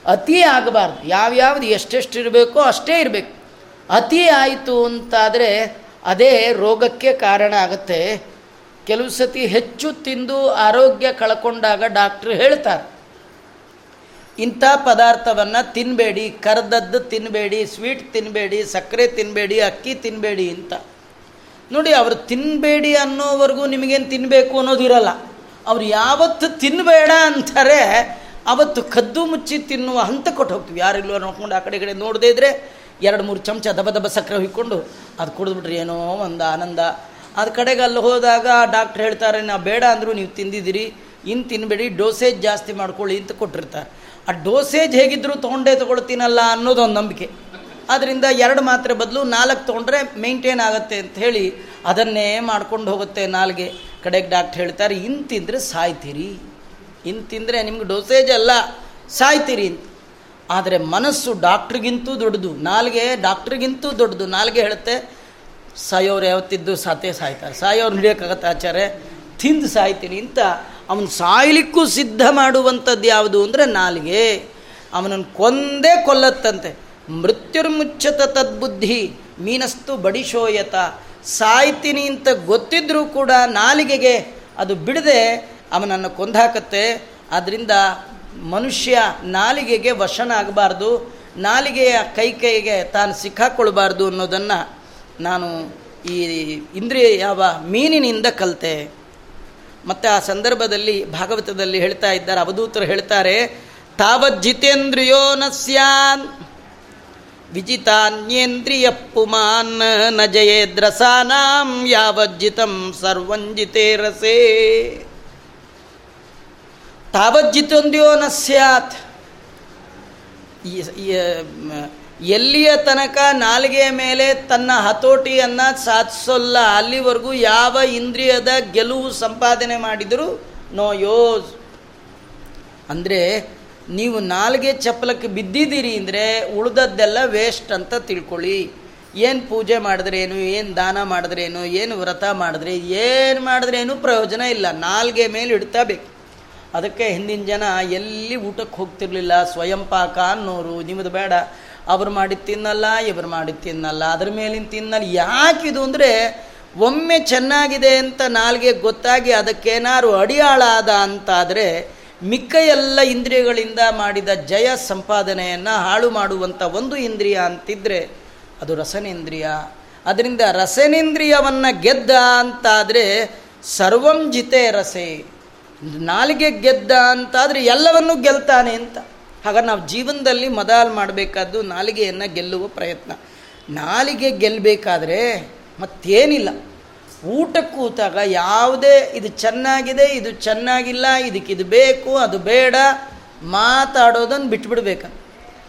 ಅತಿ ಆಗಬಾರ್ದು. ಯಾವ್ಯಾವ್ದು ಎಷ್ಟೆಷ್ಟು ಇರಬೇಕೋ ಅಷ್ಟೇ ಇರಬೇಕು. ಅತಿ ಆಯಿತು ಅಂತಾದರೆ ಅದೇ ರೋಗಕ್ಕೆ ಕಾರಣ ಆಗುತ್ತೆ. ಕೆಲವು ಸತಿ ಹೆಚ್ಚು ತಿಂದು ಆರೋಗ್ಯ ಕಳ್ಕೊಂಡಾಗ ಡಾಕ್ಟ್ರು ಹೇಳ್ತಾರೆ. ಇಂಥ ಪದಾರ್ಥವನ್ನು ತಿನ್ನಬೇಡಿ ಕರ್ದದ್ದು ತಿನ್ನಬೇಡಿ ಸ್ವೀಟ್ ತಿನ್ನಬೇಡಿ ಸಕ್ಕರೆ ತಿನ್ನಬೇಡಿ ಅಕ್ಕಿ ತಿನ್ನಬೇಡಿ ಅಂತ. ನೋಡಿ, ಅವರು ತಿನ್ನಬೇಡಿ ಅನ್ನೋವರೆಗೂ ನಿಮಗೇನು ತಿನ್ನಬೇಕು ಅನ್ನೋದಿರಲ್ಲ. ಅವ್ರು ಯಾವತ್ತು ತಿನ್ನಬೇಡ ಅಂತಾರೆ, ಅವತ್ತು ಕದ್ದು ಮುಚ್ಚಿ ತಿನ್ನುವ ಹಂತ ಕೊಟ್ಟು ಹೋಗ್ತೀವಿ. ಯಾರಿಲ್ಲ ನೋಡ್ಕೊಂಡು ಆ ಕಡೆ ಕಡೆ ನೋಡದೇ ಇದ್ರೆ ಎರಡು ಮೂರು ಚಮಚ ದಬ ದಬ ಸಕ್ಕರೆ ಹುಯ್ಕೊಂಡು ಅದು ಕುಡಿದ್ಬಿಟ್ರೆ ಏನೋ ಒಂದು ಆನಂದ. ಅದು ಕಡೆಗೆ ಅಲ್ಲಿ ಹೋದಾಗ ಡಾಕ್ಟ್ರ್ ಹೇಳ್ತಾರೆ, ನಾ ಬೇಡ ಅಂದರೂ ನೀವು ತಿಂದಿದ್ದೀರಿ ಇನ್ನು ತಿನ್ನಬೇಡಿ ಡೋಸೇಜ್ ಜಾಸ್ತಿ ಮಾಡ್ಕೊಳ್ಳಿ ಅಂತ ಕೊಟ್ಟಿರ್ತಾರೆ. ಆ ಡೋಸೇಜ್ ಹೇಗಿದ್ದರೂ ತೊಗೊಂಡೇ ತೊಗೊಳ್ತೀನಲ್ಲ ಅನ್ನೋದೊಂದು ನಂಬಿಕೆ. ಆದ್ದರಿಂದ ಎರಡು ಮಾತ್ರೆ ಬದಲು ನಾಲ್ಕು ತೊಗೊಂಡ್ರೆ ಮೇಂಟೈನ್ ಆಗುತ್ತೆ ಅಂತ ಹೇಳಿ ಅದನ್ನೇ ಮಾಡ್ಕೊಂಡು ಹೋಗುತ್ತೆ ನಾಲ್ಗೆ. ಕಡೆಗೆ ಡಾಕ್ಟ್ರ್ ಹೇಳ್ತಾರೆ ಇನ್ನು ತಿಂದರೆ ಸಾಯ್ತೀರಿ ಇನ್ನು ತಿಂದರೆ ನಿಮ್ಗೆ ಡೋಸೇಜ್ ಅಲ್ಲ, ಸಾಯ್ತೀರಿ ಅಂತ. ಆದರೆ ಮನಸ್ಸು ಡಾಕ್ಟ್ರಿಗಿಂತೂ ದೊಡ್ಡದು. ನಾಲ್ಗೆ ಡಾಕ್ಟ್ರಿಗಿಂತೂ ದೊಡ್ಡದು. ನಾಲ್ಗೆ ಹೇಳುತ್ತೆ ಸಾಯೋರು ಯಾವತ್ತಿದ್ದು ಸಾತೇ ಸಾಯ್ತಾರೆ ಸಾಯೋರು ಹಿಡಿಯೋಕ್ಕಾಗತ್ತೆ ಆಚಾರ್ಯ. ತಿಂದು ಸಾಯ್ತೀನಿ ಅಂತ ಅವನು ಸಾಯ್ಲಿಕ್ಕೂ ಸಿದ್ಧ ಮಾಡುವಂಥದ್ದು ಯಾವುದು ಅಂದರೆ ನಾಲಿಗೆ. ಅವನನ್ನು ಕೊಂದೇ ಕೊಲ್ಲತ್ತಂತೆ. ಮೃತ್ಯುರ್ಮುಚ್ಚತ ತದ್ಬುದ್ಧಿ ಮೀನಸ್ತು ಬಡಿಶೋಯತ. ಸಾಯ್ತೀನಿ ಅಂತ ಗೊತ್ತಿದ್ರೂ ಕೂಡ ನಾಲಿಗೆಗೆ ಅದು ಬಿಡದೆ ಅವನನ್ನು ಕೊಂದಾಕತ್ತೆ. ಆದ್ದರಿಂದ ಮನುಷ್ಯ ನಾಲಿಗೆಗೆ ವಶನ ಆಗಬಾರ್ದು ನಾಲಿಗೆಯ ಕೈ ಕೈಗೆ ತಾನು ಸಿಕ್ಕಾಕೊಳ್ಬಾರ್ದು ಅನ್ನೋದನ್ನು ನಾನು ಈ ಇಂದ್ರಿಯ ಯಾವ ಮೀನಿನಿಂದ ಕಲಿತೆ. ಮತ್ತು ಆ ಸಂದರ್ಭದಲ್ಲಿ, ಭಾಗವತದಲ್ಲಿ ಹೇಳ್ತಾ ಇದ್ದಾರೆ, ಅವಧೂತರು ಹೇಳ್ತಾರೆ, ತಾವತ್ ಜಿತೇಂದ್ರಿಯೋ ನ ಸ್ಯಾನ್ ವಿಜಿತಾನ್ಯೇಂದ್ರಿಯ ಪುಮಾನ್ನ ಜಯೇದ್ರಸಾನಾಂ ಯಾವಜ್ಜಿತಂ ಸರ್ವಂಜಿತೇ ರಸೇ ತಾವಜ್ಜಿತೊಂದ್ಯೋ ನ ಸ್ಯಾತ್ ಎಲ್ಲಿಯ ತನಕ ನಾಲಿಗೆಯ ಮೇಲೆ ತನ್ನ ಹತೋಟಿಯನ್ನು ಸಾಧಿಸೋಲ್ಲ, ಅಲ್ಲಿವರೆಗೂ ಯಾವ ಇಂದ್ರಿಯದ ಗೆಲುವು ಸಂಪಾದನೆ ಮಾಡಿದರೂ ನೋ ಯೋಸ್ ಅಂದರೆ ನೀವು ನಾಲ್ಗೆ ಚಪ್ಪಲಕ್ಕೆ ಬಿದ್ದಿದ್ದೀರಿ ಅಂದರೆ ಉಳಿದದ್ದೆಲ್ಲ ವೇಸ್ಟ್ ಅಂತ ತಿಳ್ಕೊಳ್ಳಿ. ಏನು ಪೂಜೆ ಮಾಡಿದ್ರೇನು, ಏನು ದಾನ ಮಾಡಿದ್ರೇನು, ಏನು ವ್ರತ ಮಾಡಿದ್ರೆ, ಏನು ಮಾಡಿದ್ರೇನು ಪ್ರಯೋಜನ ಇಲ್ಲ. ನಾಲ್ಗೆ ಮೇಲೆ ಇಡ್ತಾ ಬೇಕು. ಅದಕ್ಕೆ ಹಿಂದಿನ ಜನ ಎಲ್ಲಿ ಊಟಕ್ಕೆ ಹೋಗ್ತಿರ್ಲಿಲ್ಲ ಸ್ವಯಂ ಪಾಕ ಅನ್ನೋರು ನಿಮ್ಮದು ಬೇಡ. ಅವ್ರು ಮಾಡಿ ತಿನ್ನಲ್ಲ, ಇವ್ರು ಮಾಡಿ ತಿನ್ನಲ್ಲ. ಅದ್ರ ಮೇಲಿನ ತಿನ್ನಲ್ಲ ಯಾಕಿದು ಅಂದರೆ ಒಮ್ಮೆ ಚೆನ್ನಾಗಿದೆ ಅಂತ ನಾಲ್ಗೆ ಗೊತ್ತಾಗಿ ಅದಕ್ಕೇನಾರು ಅಡಿಯಾಳಾದ ಅಂತಾದರೆ ಮಿಕ್ಕ ಎಲ್ಲ ಇಂದ್ರಿಯಗಳಿಂದ ಮಾಡಿದ ಜಯ ಸಂಪಾದನೆಯನ್ನು ಹಾಳು ಮಾಡುವಂಥ ಒಂದು ಇಂದ್ರಿಯ ಅಂತಿದ್ರೆ ಅದು ರಸನೇಂದ್ರಿಯ. ಅದರಿಂದ ರಸನೇಂದ್ರಿಯವನ್ನು ಗೆದ್ದ ಅಂತಾದರೆ ಸರ್ವಂ ಜಿತೆ ರಸೆ. ನಾಲಿಗೆ ಗೆದ್ದ ಅಂತಾದರೆ ಎಲ್ಲವನ್ನೂ ಗೆಲ್ತಾನೆ ಅಂತ. ಹಾಗಾಗಿ ನಾವು ಜೀವನದಲ್ಲಿ ಮದಾಲ್ ಮಾಡಬೇಕಾದ್ದು ನಾಲಿಗೆಯನ್ನು ಗೆಲ್ಲುವ ಪ್ರಯತ್ನ. ನಾಲಿಗೆ ಗೆಲ್ಲಬೇಕಾದ್ರೆ ಮತ್ತೇನಿಲ್ಲ. ಊಟ ಕೂತಾಗ ಯಾವುದೇ ಇದು ಚೆನ್ನಾಗಿದೆ, ಇದು ಚೆನ್ನಾಗಿಲ್ಲ, ಇದಕ್ಕೆ ಇದು ಬೇಕು, ಅದು ಬೇಡ ಮಾತಾಡೋದನ್ನು ಬಿಟ್ಬಿಡ್ಬೇಕು.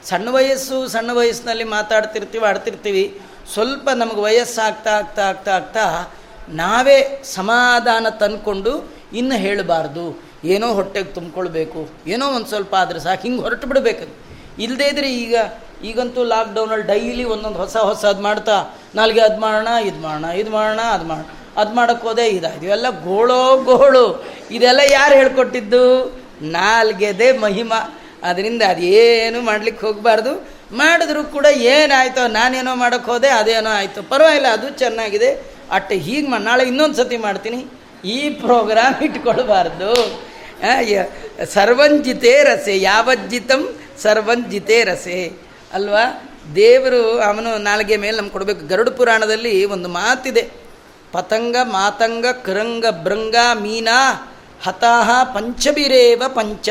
ಸಣ್ಣ ವಯಸ್ಸು ಸಣ್ಣ ವಯಸ್ಸಿನಲ್ಲಿ ಮಾತಾಡ್ತಿರ್ತೀವಿ, ಆಡ್ತಿರ್ತೀವಿ. ಸ್ವಲ್ಪ ನಮಗೆ ವಯಸ್ಸಾಗ್ತಾ ಆಗ್ತಾ ಆಗ್ತಾ ಆಗ್ತಾ ನಾವೇ ಸಮಾಧಾನ ತಂದ್ಕೊಂಡು ಇನ್ನು ಹೇಳಬಾರ್ದು. ಏನೋ ಹೊಟ್ಟೆಗೆ ತುಂಬಿಕೊಳ್ಬೇಕು, ಏನೋ ಒಂದು ಸ್ವಲ್ಪ ಆದರೆ ಸಾಕು, ಹಿಂಗೆ ಹೊರಟು ಬಿಡಬೇಕು ಇಲ್ಲದೇ ಇದ್ರೆ ಈಗ, ಈಗಂತೂ ಲಾಕ್ಡೌನಲ್ಲಿ ಡೈಲಿ ಒಂದೊಂದು ಹೊಸ ಹೊಸ ಅದು ಮಾಡ್ತಾ, ನಾಲ್ಗೆ ಅದು ಮಾಡೋಣ, ಇದು ಮಾಡೋಣ ಇದು ಮಾಡೋಣ, ಅದು ಮಾಡೋಣ. ಅದು ಮಾಡೋಕ್ಕೆ ಹೋದೆ ಇದಾಯ್ತು. ಇವೆಲ್ಲ ಗೋಳೋ ಗೋಳು. ಇದೆಲ್ಲ ಯಾರು ಹೇಳ್ಕೊಟ್ಟಿದ್ದು? ನಾಲ್ಗೆದೆ ಮಹಿಮ. ಅದರಿಂದ ಅದೇನು ಮಾಡ್ಲಿಕ್ಕೆ ಹೋಗಬಾರ್ದು. ಮಾಡಿದ್ರು ಕೂಡ ಏನಾಯ್ತೋ, ನಾನೇನೋ ಮಾಡೋಕ್ಕೆ ಹೋದೆ, ಅದೇನೋ ಆಯಿತು. ಪರವಾಗಿಲ್ಲ, ಅದು ಚೆನ್ನಾಗಿದೆ. ಅಟ್ಟೆ ಹೀಗೆ ನಾಳೆ ಇನ್ನೊಂದು ಸತಿ ಮಾಡ್ತೀನಿ. ಈ ಪ್ರೋಗ್ರಾಮ್ ಇಟ್ಕೊಳ್ಬಾರ್ದು. ಸರ್ವಂಜಿತೇ ರಸೆ, ಯಾವಜ್ಜಿತಂ ಸರ್ವಂಜಿತೇ ರಸೆ. ಅಲ್ವಾ? ದೇವರು ಅವನು ನಾಲ್ಗೆ ಮೇಲೆ ನಮ್ಗೆ ಕೊಡಬೇಕು. ಗರುಡ ಪುರಾಣದಲ್ಲಿ ಒಂದು ಮಾತಿದೆ. ಪತಂಗ ಮಾತಂಗ ಕರಂಗ ಭೃಂಗ ಮೀನಾ ಹತಾಹ ಪಂಚಬಿರೇವ ಪಂಚ.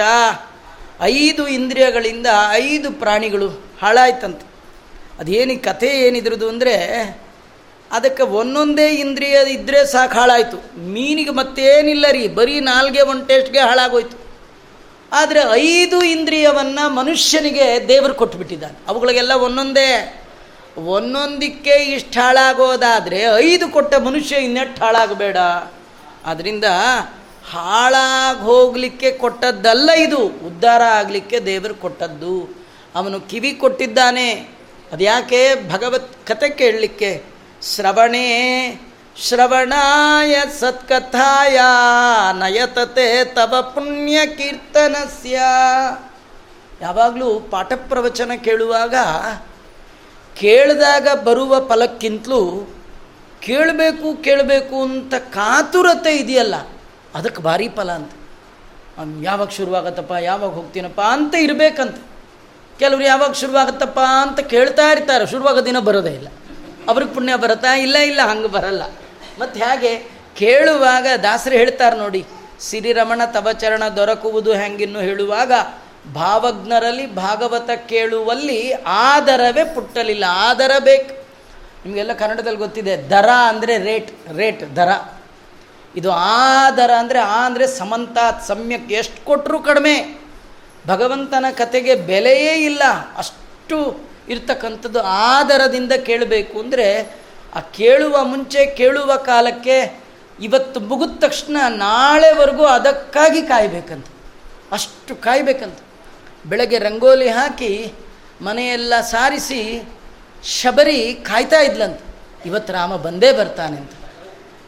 ಐದು ಇಂದ್ರಿಯಗಳಿಂದ ಐದು ಪ್ರಾಣಿಗಳು ಹಾಳಾಯ್ತಂತೆ. ಅದೇನು ಕಥೆ ಏನಿದ್ರದು ಅಂದರೆ ಅದಕ್ಕೆ ಒಂದೊಂದೇ ಇಂದ್ರಿಯ ಇದ್ದರೆ ಸಾಕು ಹಾಳಾಯಿತು. ಮೀನಿಗೆ ಮತ್ತೇನಿಲ್ಲ ರೀ, ಬರೀ ನಾಲ್ಗೆ ಒಂದು ಟೇಸ್ಟ್ಗೆ ಹಾಳಾಗೋಯ್ತು. ಆದರೆ ಐದು ಇಂದ್ರಿಯವನ್ನು ಮನುಷ್ಯನಿಗೆ ದೇವರು ಕೊಟ್ಟುಬಿಟ್ಟಿದ್ದಾನೆ ಅವುಗಳಿಗೆಲ್ಲ ಒಂದೊಂದೇ. ಒಂದೊಂದಕ್ಕೆ ಇಷ್ಟು ಹಾಳಾಗೋದಾದರೆ ಐದು ಕೊಟ್ಟ ಮನುಷ್ಯ ಇನ್ನೆಟ್ಟು ಹಾಳಾಗಬೇಡ. ಅದರಿಂದ ಹಾಳಾಗಿ ಹೋಗಲಿಕ್ಕೆ ಕೊಟ್ಟದ್ದಲ್ಲ ಇದು. ಉದ್ಧಾರ ಆಗಲಿಕ್ಕೆ ದೇವರು ಕೊಟ್ಟದ್ದು. ಅವನು ಕಿವಿ ಕೊಟ್ಟಿದ್ದಾನೆ. ಅದ್ಯಾಕೆ ಭಗವತ್ ಕತೆ ಕೇಳಲಿಕ್ಕೆ? ಶ್ರವಣೇ ಶ್ರವಣಾಯ ಸತ್ಕಥಾಯ ನಯತತೆ ತವ ಪುಣ್ಯ ಕೀರ್ತನಸ್ಯ. ಯಾವಾಗಲೂ ಪಾಠ ಪ್ರವಚನ ಕೇಳುವಾಗ ಕೇಳಿದಾಗ ಬರುವ ಫಲಕ್ಕಿಂತಲೂ ಕೇಳಬೇಕು ಕೇಳಬೇಕು ಅಂತ ಕಾತುರತೆ ಇದೆಯಲ್ಲ, ಅದಕ್ಕೆ ಭಾರಿ ಫಲ ಅಂತ. ಯಾವಾಗ ಶುರುವಾಗತ್ತಪ್ಪ, ಯಾವಾಗ ಹೋಗ್ತೀನಪ್ಪ ಅಂತ ಇರಬೇಕಂತ. ಕೆಲವರು ಯಾವಾಗ ಶುರುವಾಗತ್ತಪ್ಪ ಅಂತ ಕೇಳ್ತಾ ಇರ್ತಾರೆ, ಶುರುವಾಗ ದಿನ ಬರೋದೇ ಇಲ್ಲ. ಅವ್ರಿಗೆ ಪುಣ್ಯ ಬರುತ್ತಾ? ಇಲ್ಲ ಇಲ್ಲ, ಹಂಗೆ ಬರಲ್ಲ. ಮತ್ತು ಹೇಗೆ? ಕೇಳುವಾಗ ದಾಸರು ಹೇಳ್ತಾರೆ ನೋಡಿ, ಸಿರಿರಮಣ ತವಚರಣ ದೊರಕುವುದು ಹೆಂಗಿನ್ನು ಹೇಳುವಾಗ, ಭಾವಜ್ಞರಲ್ಲಿ ಭಾಗವತ ಕೇಳುವಲ್ಲಿ ಆದರವೇ ಪುಟ್ಟಲಿಲ್ಲ, ಆದರ ಬೇಕು. ನಿಮಗೆಲ್ಲ ಕನ್ನಡದಲ್ಲಿ ಗೊತ್ತಿದೆ, ದರ ಅಂದರೆ ರೇಟ್ ರೇಟ್, ದರ. ಇದು ಆದರ ಅಂದರೆ ಆ ಅಂದರೆ ಸಮಂತ, ಸಮ್ಯಕ್ ಎಷ್ಟು ಕೊಟ್ಟರು ಕಡಿಮೆ. ಭಗವಂತನ ಕತೆಗೆ ಬೆಲೆಯೇ ಇಲ್ಲ, ಅಷ್ಟು ಇರ್ತಕ್ಕಂಥದ್ದು ಆದರದಿಂದ ಕೇಳಬೇಕು ಅಂದರೆ ಆ ಕೇಳುವ ಮುಂಚೆ ಕೇಳುವ ಕಾಲಕ್ಕೆ ಇವತ್ತು ಮುಗಿದ ತಕ್ಷಣ ನಾಳೆವರೆಗೂ ಅದಕ್ಕಾಗಿ ಕಾಯಬೇಕಂತ. ಅಷ್ಟು ಕಾಯಬೇಕಂತ. ಬೆಳಗ್ಗೆ ರಂಗೋಲಿ ಹಾಕಿ ಮನೆಯೆಲ್ಲ ಸಾರಿಸಿ ಶಬರಿ ಕಾಯ್ತಾ ಇದ್ಲಂತ. ಇವತ್ತು ರಾಮ ಬಂದೇ ಬರ್ತಾನೆ ಅಂತ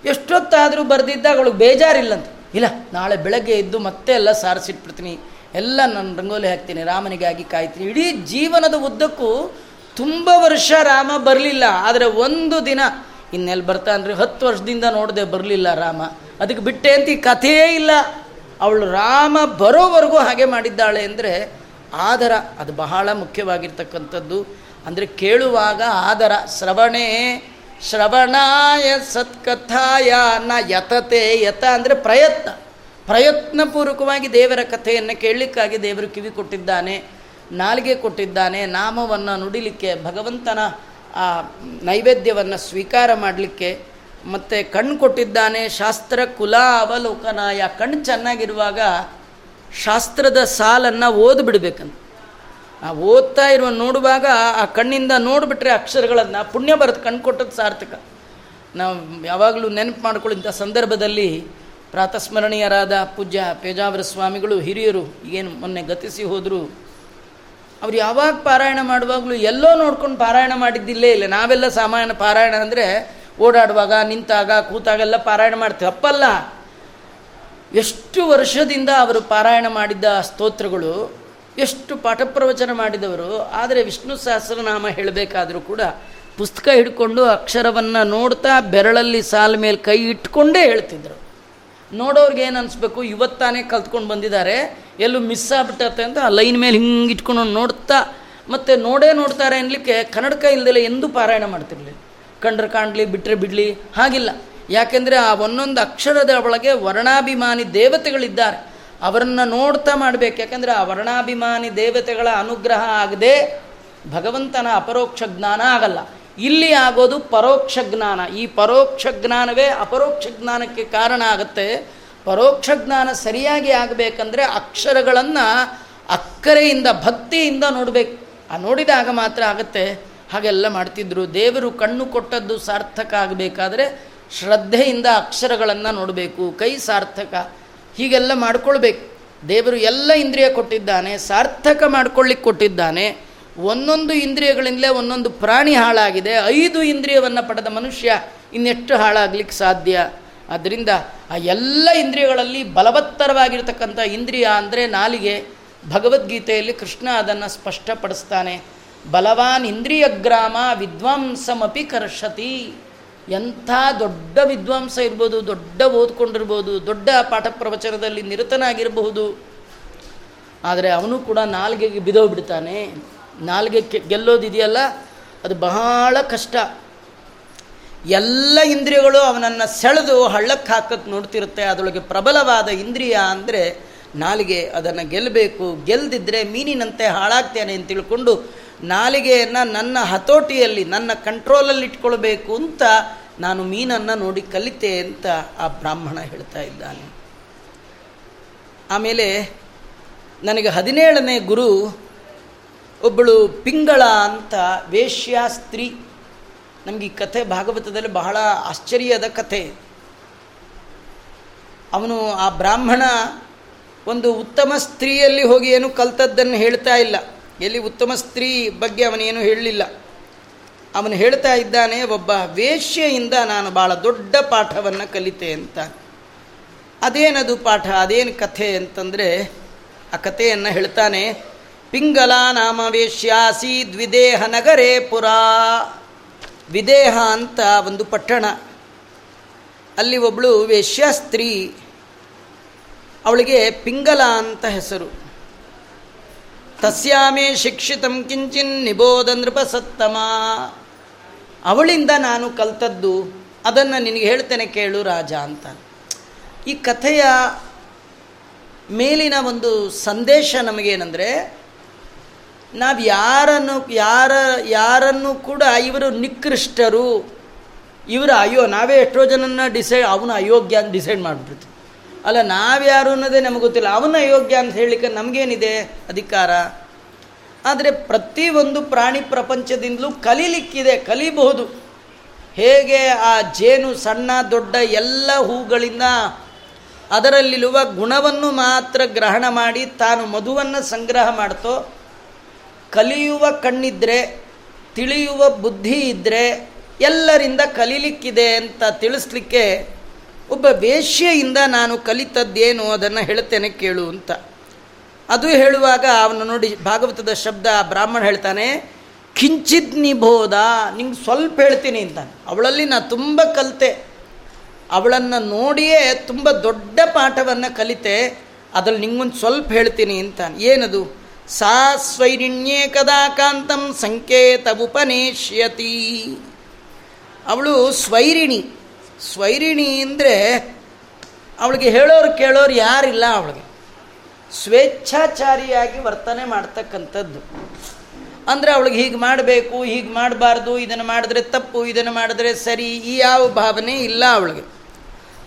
ಎಷ್ಟೊತ್ತಾದರೂ ಬರೆದಿದ್ದಾಗ ಅವಳಿಗೆ ಬೇಜಾರಿಲ್ಲಂತ. ಇಲ್ಲ, ನಾಳೆ ಬೆಳಗ್ಗೆ ಎದ್ದು ಮತ್ತೆ ಎಲ್ಲ ಸಾರಿಸಿಟ್ಬಿಡ್ತೀನಿ. ಎಲ್ಲ ನಾನು ರಂಗೋಲಿ ಹಾಕ್ತೀನಿ ರಾಮನಿಗಾಗಿ ಕಾಯ್ತೀನಿ. ಇಡೀ ಜೀವನದ ಉದ್ದಕ್ಕೂ ತುಂಬ ವರ್ಷ ರಾಮ ಬರಲಿಲ್ಲ, ಆದರೆ ಒಂದು ದಿನ ಇನ್ನೆಲ್ಲಿ ಬರ್ತಾನ್ರಿ ಹತ್ತು ವರ್ಷದಿಂದ ನೋಡದೆ ಬರಲಿಲ್ಲ ರಾಮ. ಅದಕ್ಕೆ ಬಿಟ್ಟೆ ಅಂತ ಈ ಕಥೆಯೇ ಇಲ್ಲ. ಅವಳು ರಾಮ ಬರೋವರೆಗೂ ಹಾಗೆ ಮಾಡಿದ್ದಾಳೆ ಅಂದರೆ ಆದರ, ಅದು ಬಹಳ ಮುಖ್ಯವಾಗಿರ್ತಕ್ಕಂಥದ್ದು. ಅಂದರೆ ಕೇಳುವಾಗ ಆದರ, ಶ್ರವಣೇ, ಶ್ರವಣಾಯ ಸತ್ಕಥಾಯ ನ ಯತತೆ ಯತ ಅಂದರೆ ಪ್ರಯತ್ನ. ಪ್ರಯತ್ನಪೂರ್ವಕವಾಗಿ ದೇವರ ಕಥೆಯನ್ನು ಕೇಳಲಿಕ್ಕಾಗಿ ದೇವರು ಕಿವಿ ಕೊಟ್ಟಿದ್ದಾನೆ, ನಾಲಿಗೆ ಕೊಟ್ಟಿದ್ದಾನೆ, ನಾಮವನ್ನು ನುಡಿಲಿಕ್ಕೆ, ಭಗವಂತನ ಆ ನೈವೇದ್ಯವನ್ನು ಸ್ವೀಕಾರ ಮಾಡಲಿಕ್ಕೆ, ಮತ್ತು ಕಣ್ಣು ಕೊಟ್ಟಿದ್ದಾನೆ, ಶಾಸ್ತ್ರ ಕುಲ ಅವಲೋಕನಾಯ ಕಣ್ಣು ಚೆನ್ನಾಗಿರುವಾಗ ಶಾಸ್ತ್ರದ ಸಾಲನ್ನು ಓದ್ಬಿಡ್ಬೇಕಂತ ಆ ಓದ್ತಾ ಇರುವ ನೋಡುವಾಗ ಆ ಕಣ್ಣಿಂದ ನೋಡಿಬಿಟ್ರೆ ಅಕ್ಷರಗಳನ್ನು ಪುಣ್ಯ ಬರುತ್ತೆ ಕಣ್ಣು ಕೊಟ್ಟದ್ದು ಸಾರ್ಥಕ. ನಾವು ಯಾವಾಗಲೂ ನೆನಪು ಮಾಡ್ಕೊಳ್ಳಿಂಥ ಸಂದರ್ಭದಲ್ಲಿ ಪ್ರಾತಸ್ಮರಣೀಯರಾದ ಪೂಜ್ಯ ಪೇಜಾವರ ಸ್ವಾಮಿಗಳು ಹಿರಿಯರು ಏನು ಮೊನ್ನೆ ಗತಿಸಿ ಹೋದರು. ಅವ್ರು ಯಾವಾಗ ಪಾರಾಯಣ ಮಾಡುವಾಗಲೂ ಎಲ್ಲೋ ನೋಡ್ಕೊಂಡು ಪಾರಾಯಣ ಮಾಡಿದ್ದಿಲ್ಲೇ ಇಲ್ಲ. ನಾವೆಲ್ಲ ಸಾಮಾನ್ಯ ಪಾರಾಯಣ ಅಂದರೆ ಓಡಾಡುವಾಗ, ನಿಂತಾಗ, ಕೂತಾಗೆಲ್ಲ ಪಾರಾಯಣ ಮಾಡ್ತೀವಿ. ಅಪ್ಪಲ್ಲ. ಎಷ್ಟು ವರ್ಷದಿಂದ ಅವರು ಪಾರಾಯಣ ಮಾಡಿದ್ದ ಸ್ತೋತ್ರಗಳು, ಎಷ್ಟು ಪಾಠ ಪ್ರವಚನ ಮಾಡಿದವರು, ಆದರೆ ವಿಷ್ಣು ಸಹಸ್ರನಾಮ ಹೇಳಬೇಕಾದರೂ ಕೂಡ ಪುಸ್ತಕ ಹಿಡ್ಕೊಂಡು ಅಕ್ಷರವನ್ನು ನೋಡ್ತಾ ಬೆರಳಲ್ಲಿ ಸಾಲ ಮೇಲೆ ಕೈ ಇಟ್ಕೊಂಡೇ ಹೇಳ್ತಿದ್ರು. ನೋಡೋರ್ಗೆ ಏನು ಅನಿಸ್ಬೇಕು? ಇವತ್ತಾನೇ ಕಲ್ತ್ಕೊಂಡು ಬಂದಿದ್ದಾರೆ. ಎಲ್ಲೂ ಮಿಸ್ ಆಗ್ಬಿಟ್ಟತ್ತೆ ಅಂತ ಆ ಲೈನ್ ಮೇಲೆ ಹಿಂಗೆ ಇಟ್ಕೊಂಡು ನೋಡ್ತಾ, ಮತ್ತು ನೋಡೇ ನೋಡ್ತಾರೆ ಅನ್ನಲಿಕ್ಕೆ ಕನ್ನಡಕ ಇಲ್ದಲೆ ಎಂದೂ ಪಾರಾಯಣ ಮಾಡ್ತಿರಲಿ. ಕಂಡ್ರೆ ಕಾಣಲಿ ಬಿಟ್ಟರೆ ಬಿಡಲಿ, ಹಾಗಿಲ್ಲ. ಯಾಕೆಂದರೆ ಆ ಒಂದೊಂದು ಅಕ್ಷರದ ಒಳಗೆ ವರ್ಣಾಭಿಮಾನಿ ದೇವತೆಗಳಿದ್ದಾರೆ. ಅವರನ್ನು ನೋಡ್ತಾ ಮಾಡಬೇಕು. ಯಾಕೆಂದರೆ ಆ ವರ್ಣಾಭಿಮಾನಿ ದೇವತೆಗಳ ಅನುಗ್ರಹ ಆಗದೆ ಭಗವಂತನ ಅಪರೋಕ್ಷ ಜ್ಞಾನ ಆಗಲ್ಲ. ಇಲ್ಲಿ ಆಗೋದು ಪರೋಕ್ಷ ಜ್ಞಾನ. ಈ ಪರೋಕ್ಷ ಜ್ಞಾನವೇ ಅಪರೋಕ್ಷ ಜ್ಞಾನಕ್ಕೆ ಕಾರಣ ಆಗುತ್ತೆ. ಪರೋಕ್ಷ ಜ್ಞಾನ ಸರಿಯಾಗಿ ಆಗಬೇಕಂದ್ರೆ ಅಕ್ಷರಗಳನ್ನು ಅಕ್ಕರೆಯಿಂದ, ಭಕ್ತಿಯಿಂದ ನೋಡಬೇಕು. ಆ ನೋಡಿದಾಗ ಮಾತ್ರ ಆಗುತ್ತೆ. ಹಾಗೆಲ್ಲ ಮಾಡ್ತಿದ್ರು. ದೇವರು ಕಣ್ಣು ಕೊಟ್ಟದ್ದು ಸಾರ್ಥಕ ಆಗಬೇಕಾದ್ರೆ ಶ್ರದ್ಧೆಯಿಂದ ಅಕ್ಷರಗಳನ್ನು ನೋಡಬೇಕು. ಕೈ ಸಾರ್ಥಕ. ಹೀಗೆಲ್ಲ ಮಾಡ್ಕೊಳ್ಬೇಕು. ದೇವರು ಎಲ್ಲ ಇಂದ್ರಿಯ ಕೊಟ್ಟಿದ್ದಾನೆ. ಸಾರ್ಥಕ ಮಾಡ್ಕೊಳ್ಳಿಕ್ಕೆ ಕೊಟ್ಟಿದ್ದಾನೆ. ಒಂದೊಂದು ಇಂದ್ರಿಯಗಳಿಂದಲೇ ಒಂದೊಂದು ಪ್ರಾಣಿ ಹಾಳಾಗಿದೆ. ಐದು ಇಂದ್ರಿಯವನ್ನು ಪಡೆದ ಮನುಷ್ಯ ಇನ್ನೆಷ್ಟು ಹಾಳಾಗ್ಲಿಕ್ಕೆ ಸಾಧ್ಯ? ಆದ್ದರಿಂದ ಆ ಎಲ್ಲ ಇಂದ್ರಿಯಗಳಲ್ಲಿ ಬಲವತ್ತರವಾಗಿರ್ತಕ್ಕಂಥ ಇಂದ್ರಿಯ ಅಂದರೆ ನಾಲಿಗೆ. ಭಗವದ್ಗೀತೆಯಲ್ಲಿ ಕೃಷ್ಣ ಅದನ್ನು ಸ್ಪಷ್ಟಪಡಿಸ್ತಾನೆ. ಬಲವಾನ್ ಇಂದ್ರಿಯ ಗ್ರಾಮ ವಿದ್ವಾಂಸಮಪಿ ಕರ್ಷತಿ. ಎಂಥ ದೊಡ್ಡ ವಿದ್ವಾಂಸ ಇರ್ಬೋದು, ದೊಡ್ಡ ಓದ್ಕೊಂಡಿರ್ಬೋದು, ದೊಡ್ಡ ಪಾಠ ಪ್ರವಚನದಲ್ಲಿ ನಿರತನಾಗಿರಬಹುದು. ಆದರೆ ಅವನು ಕೂಡ ನಾಲ್ಗೆಗೆ ಬಿದ್ದೋಗ್ಬಿಡ್ತಾನೆ ನಾಲ್ಗೆ ಗೆಲ್ಲೋದಿದೆಯಲ್ಲ ಅದು ಬಹಳ ಕಷ್ಟ. ಎಲ್ಲ ಇಂದ್ರಿಯಗಳು ಅವನನ್ನು ಸೆಳೆದು ಹಳ್ಳಕ್ಕೆ ಹಾಕಕ್ಕೆ ನೋಡ್ತಿರುತ್ತೆ. ಅದರೊಳಗೆ ಪ್ರಬಲವಾದ ಇಂದ್ರಿಯ ಅಂದರೆ ನಾಲಿಗೆ ಅದನ್ನು ಗೆಲ್ಲಬೇಕು ಗೆಲ್ದಿದ್ರೆ ಮೀನಿನಂತೆ ಹಾಳಾಗ್ತೇನೆ ಅಂತ ತಿಳ್ಕೊಂಡು ನಾಲಿಗೆಯನ್ನು ನನ್ನ ಹತೋಟಿಯಲ್ಲಿ, ನನ್ನ ಕಂಟ್ರೋಲಲ್ಲಿ ಇಟ್ಕೊಳ್ಬೇಕು ಅಂತ ನಾನು ಮೀನನ್ನು ನೋಡಿ ಕಲಿತೆ ಅಂತ ಆ ಬ್ರಾಹ್ಮಣ ಹೇಳ್ತಾ ಇದ್ದಾನೆ. ಆಮೇಲೆ ನನಗೆ ಹದಿನೇಳನೇ ಗುರು ಒಬ್ಬಳು ಪಿಂಗಳ ಅಂತ ವೇಶ್ಯ ಸ್ತ್ರೀ. ನಮಗೆ ಈ ಕಥೆ ಭಾಗವತದಲ್ಲಿ ಬಹಳ ಆಶ್ಚರ್ಯದ ಕಥೆ. ಅವನು ಆ ಬ್ರಾಹ್ಮಣ ಒಂದು ಉತ್ತಮ ಸ್ತ್ರೀಯಲ್ಲಿ ಹೋಗಿ ಏನು ಕಲ್ತದ್ದನ್ನು ಹೇಳ್ತಾ ಇಲ್ಲ. ಎಲ್ಲಿ ಉತ್ತಮ ಸ್ತ್ರೀ ಬಗ್ಗೆ ಅವನೇನು ಹೇಳಲಿಲ್ಲ. ಅವನು ಹೇಳ್ತಾ ಇದ್ದಾನೆ, ಒಬ್ಬ ವೇಶ್ಯೆಯಿಂದ ನಾನು ಭಾಳ ದೊಡ್ಡ ಪಾಠವನ್ನು ಕಲಿತೆ ಅಂತ. ಅದೇನದು ಪಾಠ? ಅದೇನು ಕಥೆ? ಅಂತಂದರೆ ಆ ಕಥೆಯನ್ನು ಹೇಳ್ತಾನೆ ಪಿಂಗಲ ನಾಮ ವೇಶ್ಯಾಸಿ ದ್ವಿದೇಹ ನಗರೇ ಪುರಾ. ವಿದೇಹ ಅಂತ ಒಂದು ಪಟ್ಟಣ. ಅಲ್ಲಿ ಒಬ್ಬಳು ವೇಶ್ಯ ಸ್ತ್ರೀ ಅವಳಿಗೆ ಪಿಂಗಲ ಅಂತ ಹೆಸರು. ತಸ್ಯಾಮೇ ಶಿಕ್ಷಿತಂ ಕಿಂಚಿನ್ ನಿಬೋಧ ನೃಪಸತ್ತಮ. ಅವಳಿಂದ ನಾನು ಕಲ್ತದ್ದು, ಅದನ್ನು ನಿನಗೆ ಹೇಳ್ತೇನೆ ಕೇಳು ರಾಜ ಅಂತ. ಈ ಕಥೆಯ ಮೇಲಿನ ಒಂದು ಸಂದೇಶ ನಮಗೇನೆಂದರೆ ನಾವು ಯಾರನ್ನು, ಯಾರ, ಯಾರನ್ನು ಕೂಡ ಇವರು ನಿಕೃಷ್ಟರು. ಇವರು ಅಯ್ಯೋ, ನಾವೇ ಎಷ್ಟೋ ಜನನ ಡಿಸೈಡ್ ಅವನು ಅಯೋಗ್ಯ ಅಂತ ಡಿಸೈಡ್ ಮಾಡಿಬಿಡ್ತು ಅಲ್ಲ ನಾವ್ಯಾರು ಅನ್ನೋದೇ ನಮಗೆ ಗೊತ್ತಿಲ್ಲ. ಅವನ ಅಯೋಗ್ಯ ಅಂತ ಹೇಳಲಿಕ್ಕೆ ನಮಗೇನಿದೆ? ಅಧಿಕಾರ. ಆದರೆ ಪ್ರತಿಯೊಂದು ಪ್ರಾಣಿ ಪ್ರಪಂಚದಿಂದಲೂ ಕಲೀಲಿಕ್ಕಿದೆ, ಕಲಿಬಹುದು. ಹೇಗೆ ಆ ಜೇನು ಸಣ್ಣ ದೊಡ್ಡ ಎಲ್ಲ ಹೂಗಳಿಂದ ಅದರಲ್ಲಿರುವ ಗುಣವನ್ನು ಮಾತ್ರ ಗ್ರಹಣ ಮಾಡಿ ತಾನು ಮಧುವನ್ನು ಸಂಗ್ರಹ ಮಾಡ್ತೋ ಕಲಿಯುವ ಕಣ್ಣಿದ್ರೆ, ತಿಳಿಯುವ ಬುದ್ಧಿ ಇದ್ದರೆ ಎಲ್ಲರಿಂದ ಕಲೀಲಿಕ್ಕಿದೆ ಅಂತ ತಿಳಿಸ್ಲಿಕ್ಕೆ ಒಬ್ಬ ವೇಶ್ಯೆಯಿಂದ ನಾನು ಕಲಿತದ್ದೇನು ಅದನ್ನು ಹೇಳ್ತೇನೆ ಕೇಳು ಅಂತ. ಅದು ಹೇಳುವಾಗ ಅವನು ನೋಡಿ ಭಾಗವತದ ಶಬ್ದ ಬ್ರಾಹ್ಮಣ ಹೇಳ್ತಾನೆ ಕಿಂಚಿತ್ ನಿಬೋಧ, ನಿಂಗೆ ಸ್ವಲ್ಪ ಹೇಳ್ತೀನಿ ಅಂತ ಅವಳಲ್ಲಿ ನಾನು ತುಂಬ ಕಲಿತೆ. ಅವಳನ್ನು ನೋಡಿಯೇ ತುಂಬ ದೊಡ್ಡ ಪಾಠವನ್ನು ಕಲಿತೆ. ಅದ್ರಲ್ಲಿ ನಿಂಗೊಂದು ಸ್ವಲ್ಪ ಹೇಳ್ತೀನಿ ಅಂತ ಏನದು? ಸಾ ಸ್ವೈರಿಣ್ಯೇ ಕದಾ ಕಾಂತಂ ಸಂಕೇತ ಉಪನೇಶ್ಯತಿ ಅವಳು ಸ್ವೈರಿಣಿ. ಸ್ವೈರಿಣಿ ಅಂದರೆ ಅವಳಿಗೆ ಹೇಳೋರು ಕೇಳೋರು ಯಾರಿಲ್ಲ ಅವಳಿಗೆ. ಸ್ವೇಚ್ಛಾಚಾರಿಯಾಗಿ ವರ್ತನೆ ಮಾಡ್ತಕ್ಕಂಥದ್ದು. ಅಂದರೆ ಅವಳಿಗೆ ಹೀಗೆ ಮಾಡಬೇಕು, ಹೀಗೆ ಮಾಡಬಾರ್ದು, ಇದನ್ನು ಮಾಡಿದ್ರೆ ತಪ್ಪು, ಇದನ್ನು ಮಾಡಿದ್ರೆ ಸರಿ, ಈ ಯಾವ ಭಾವನೆ ಇಲ್ಲ ಅವಳಿಗೆ.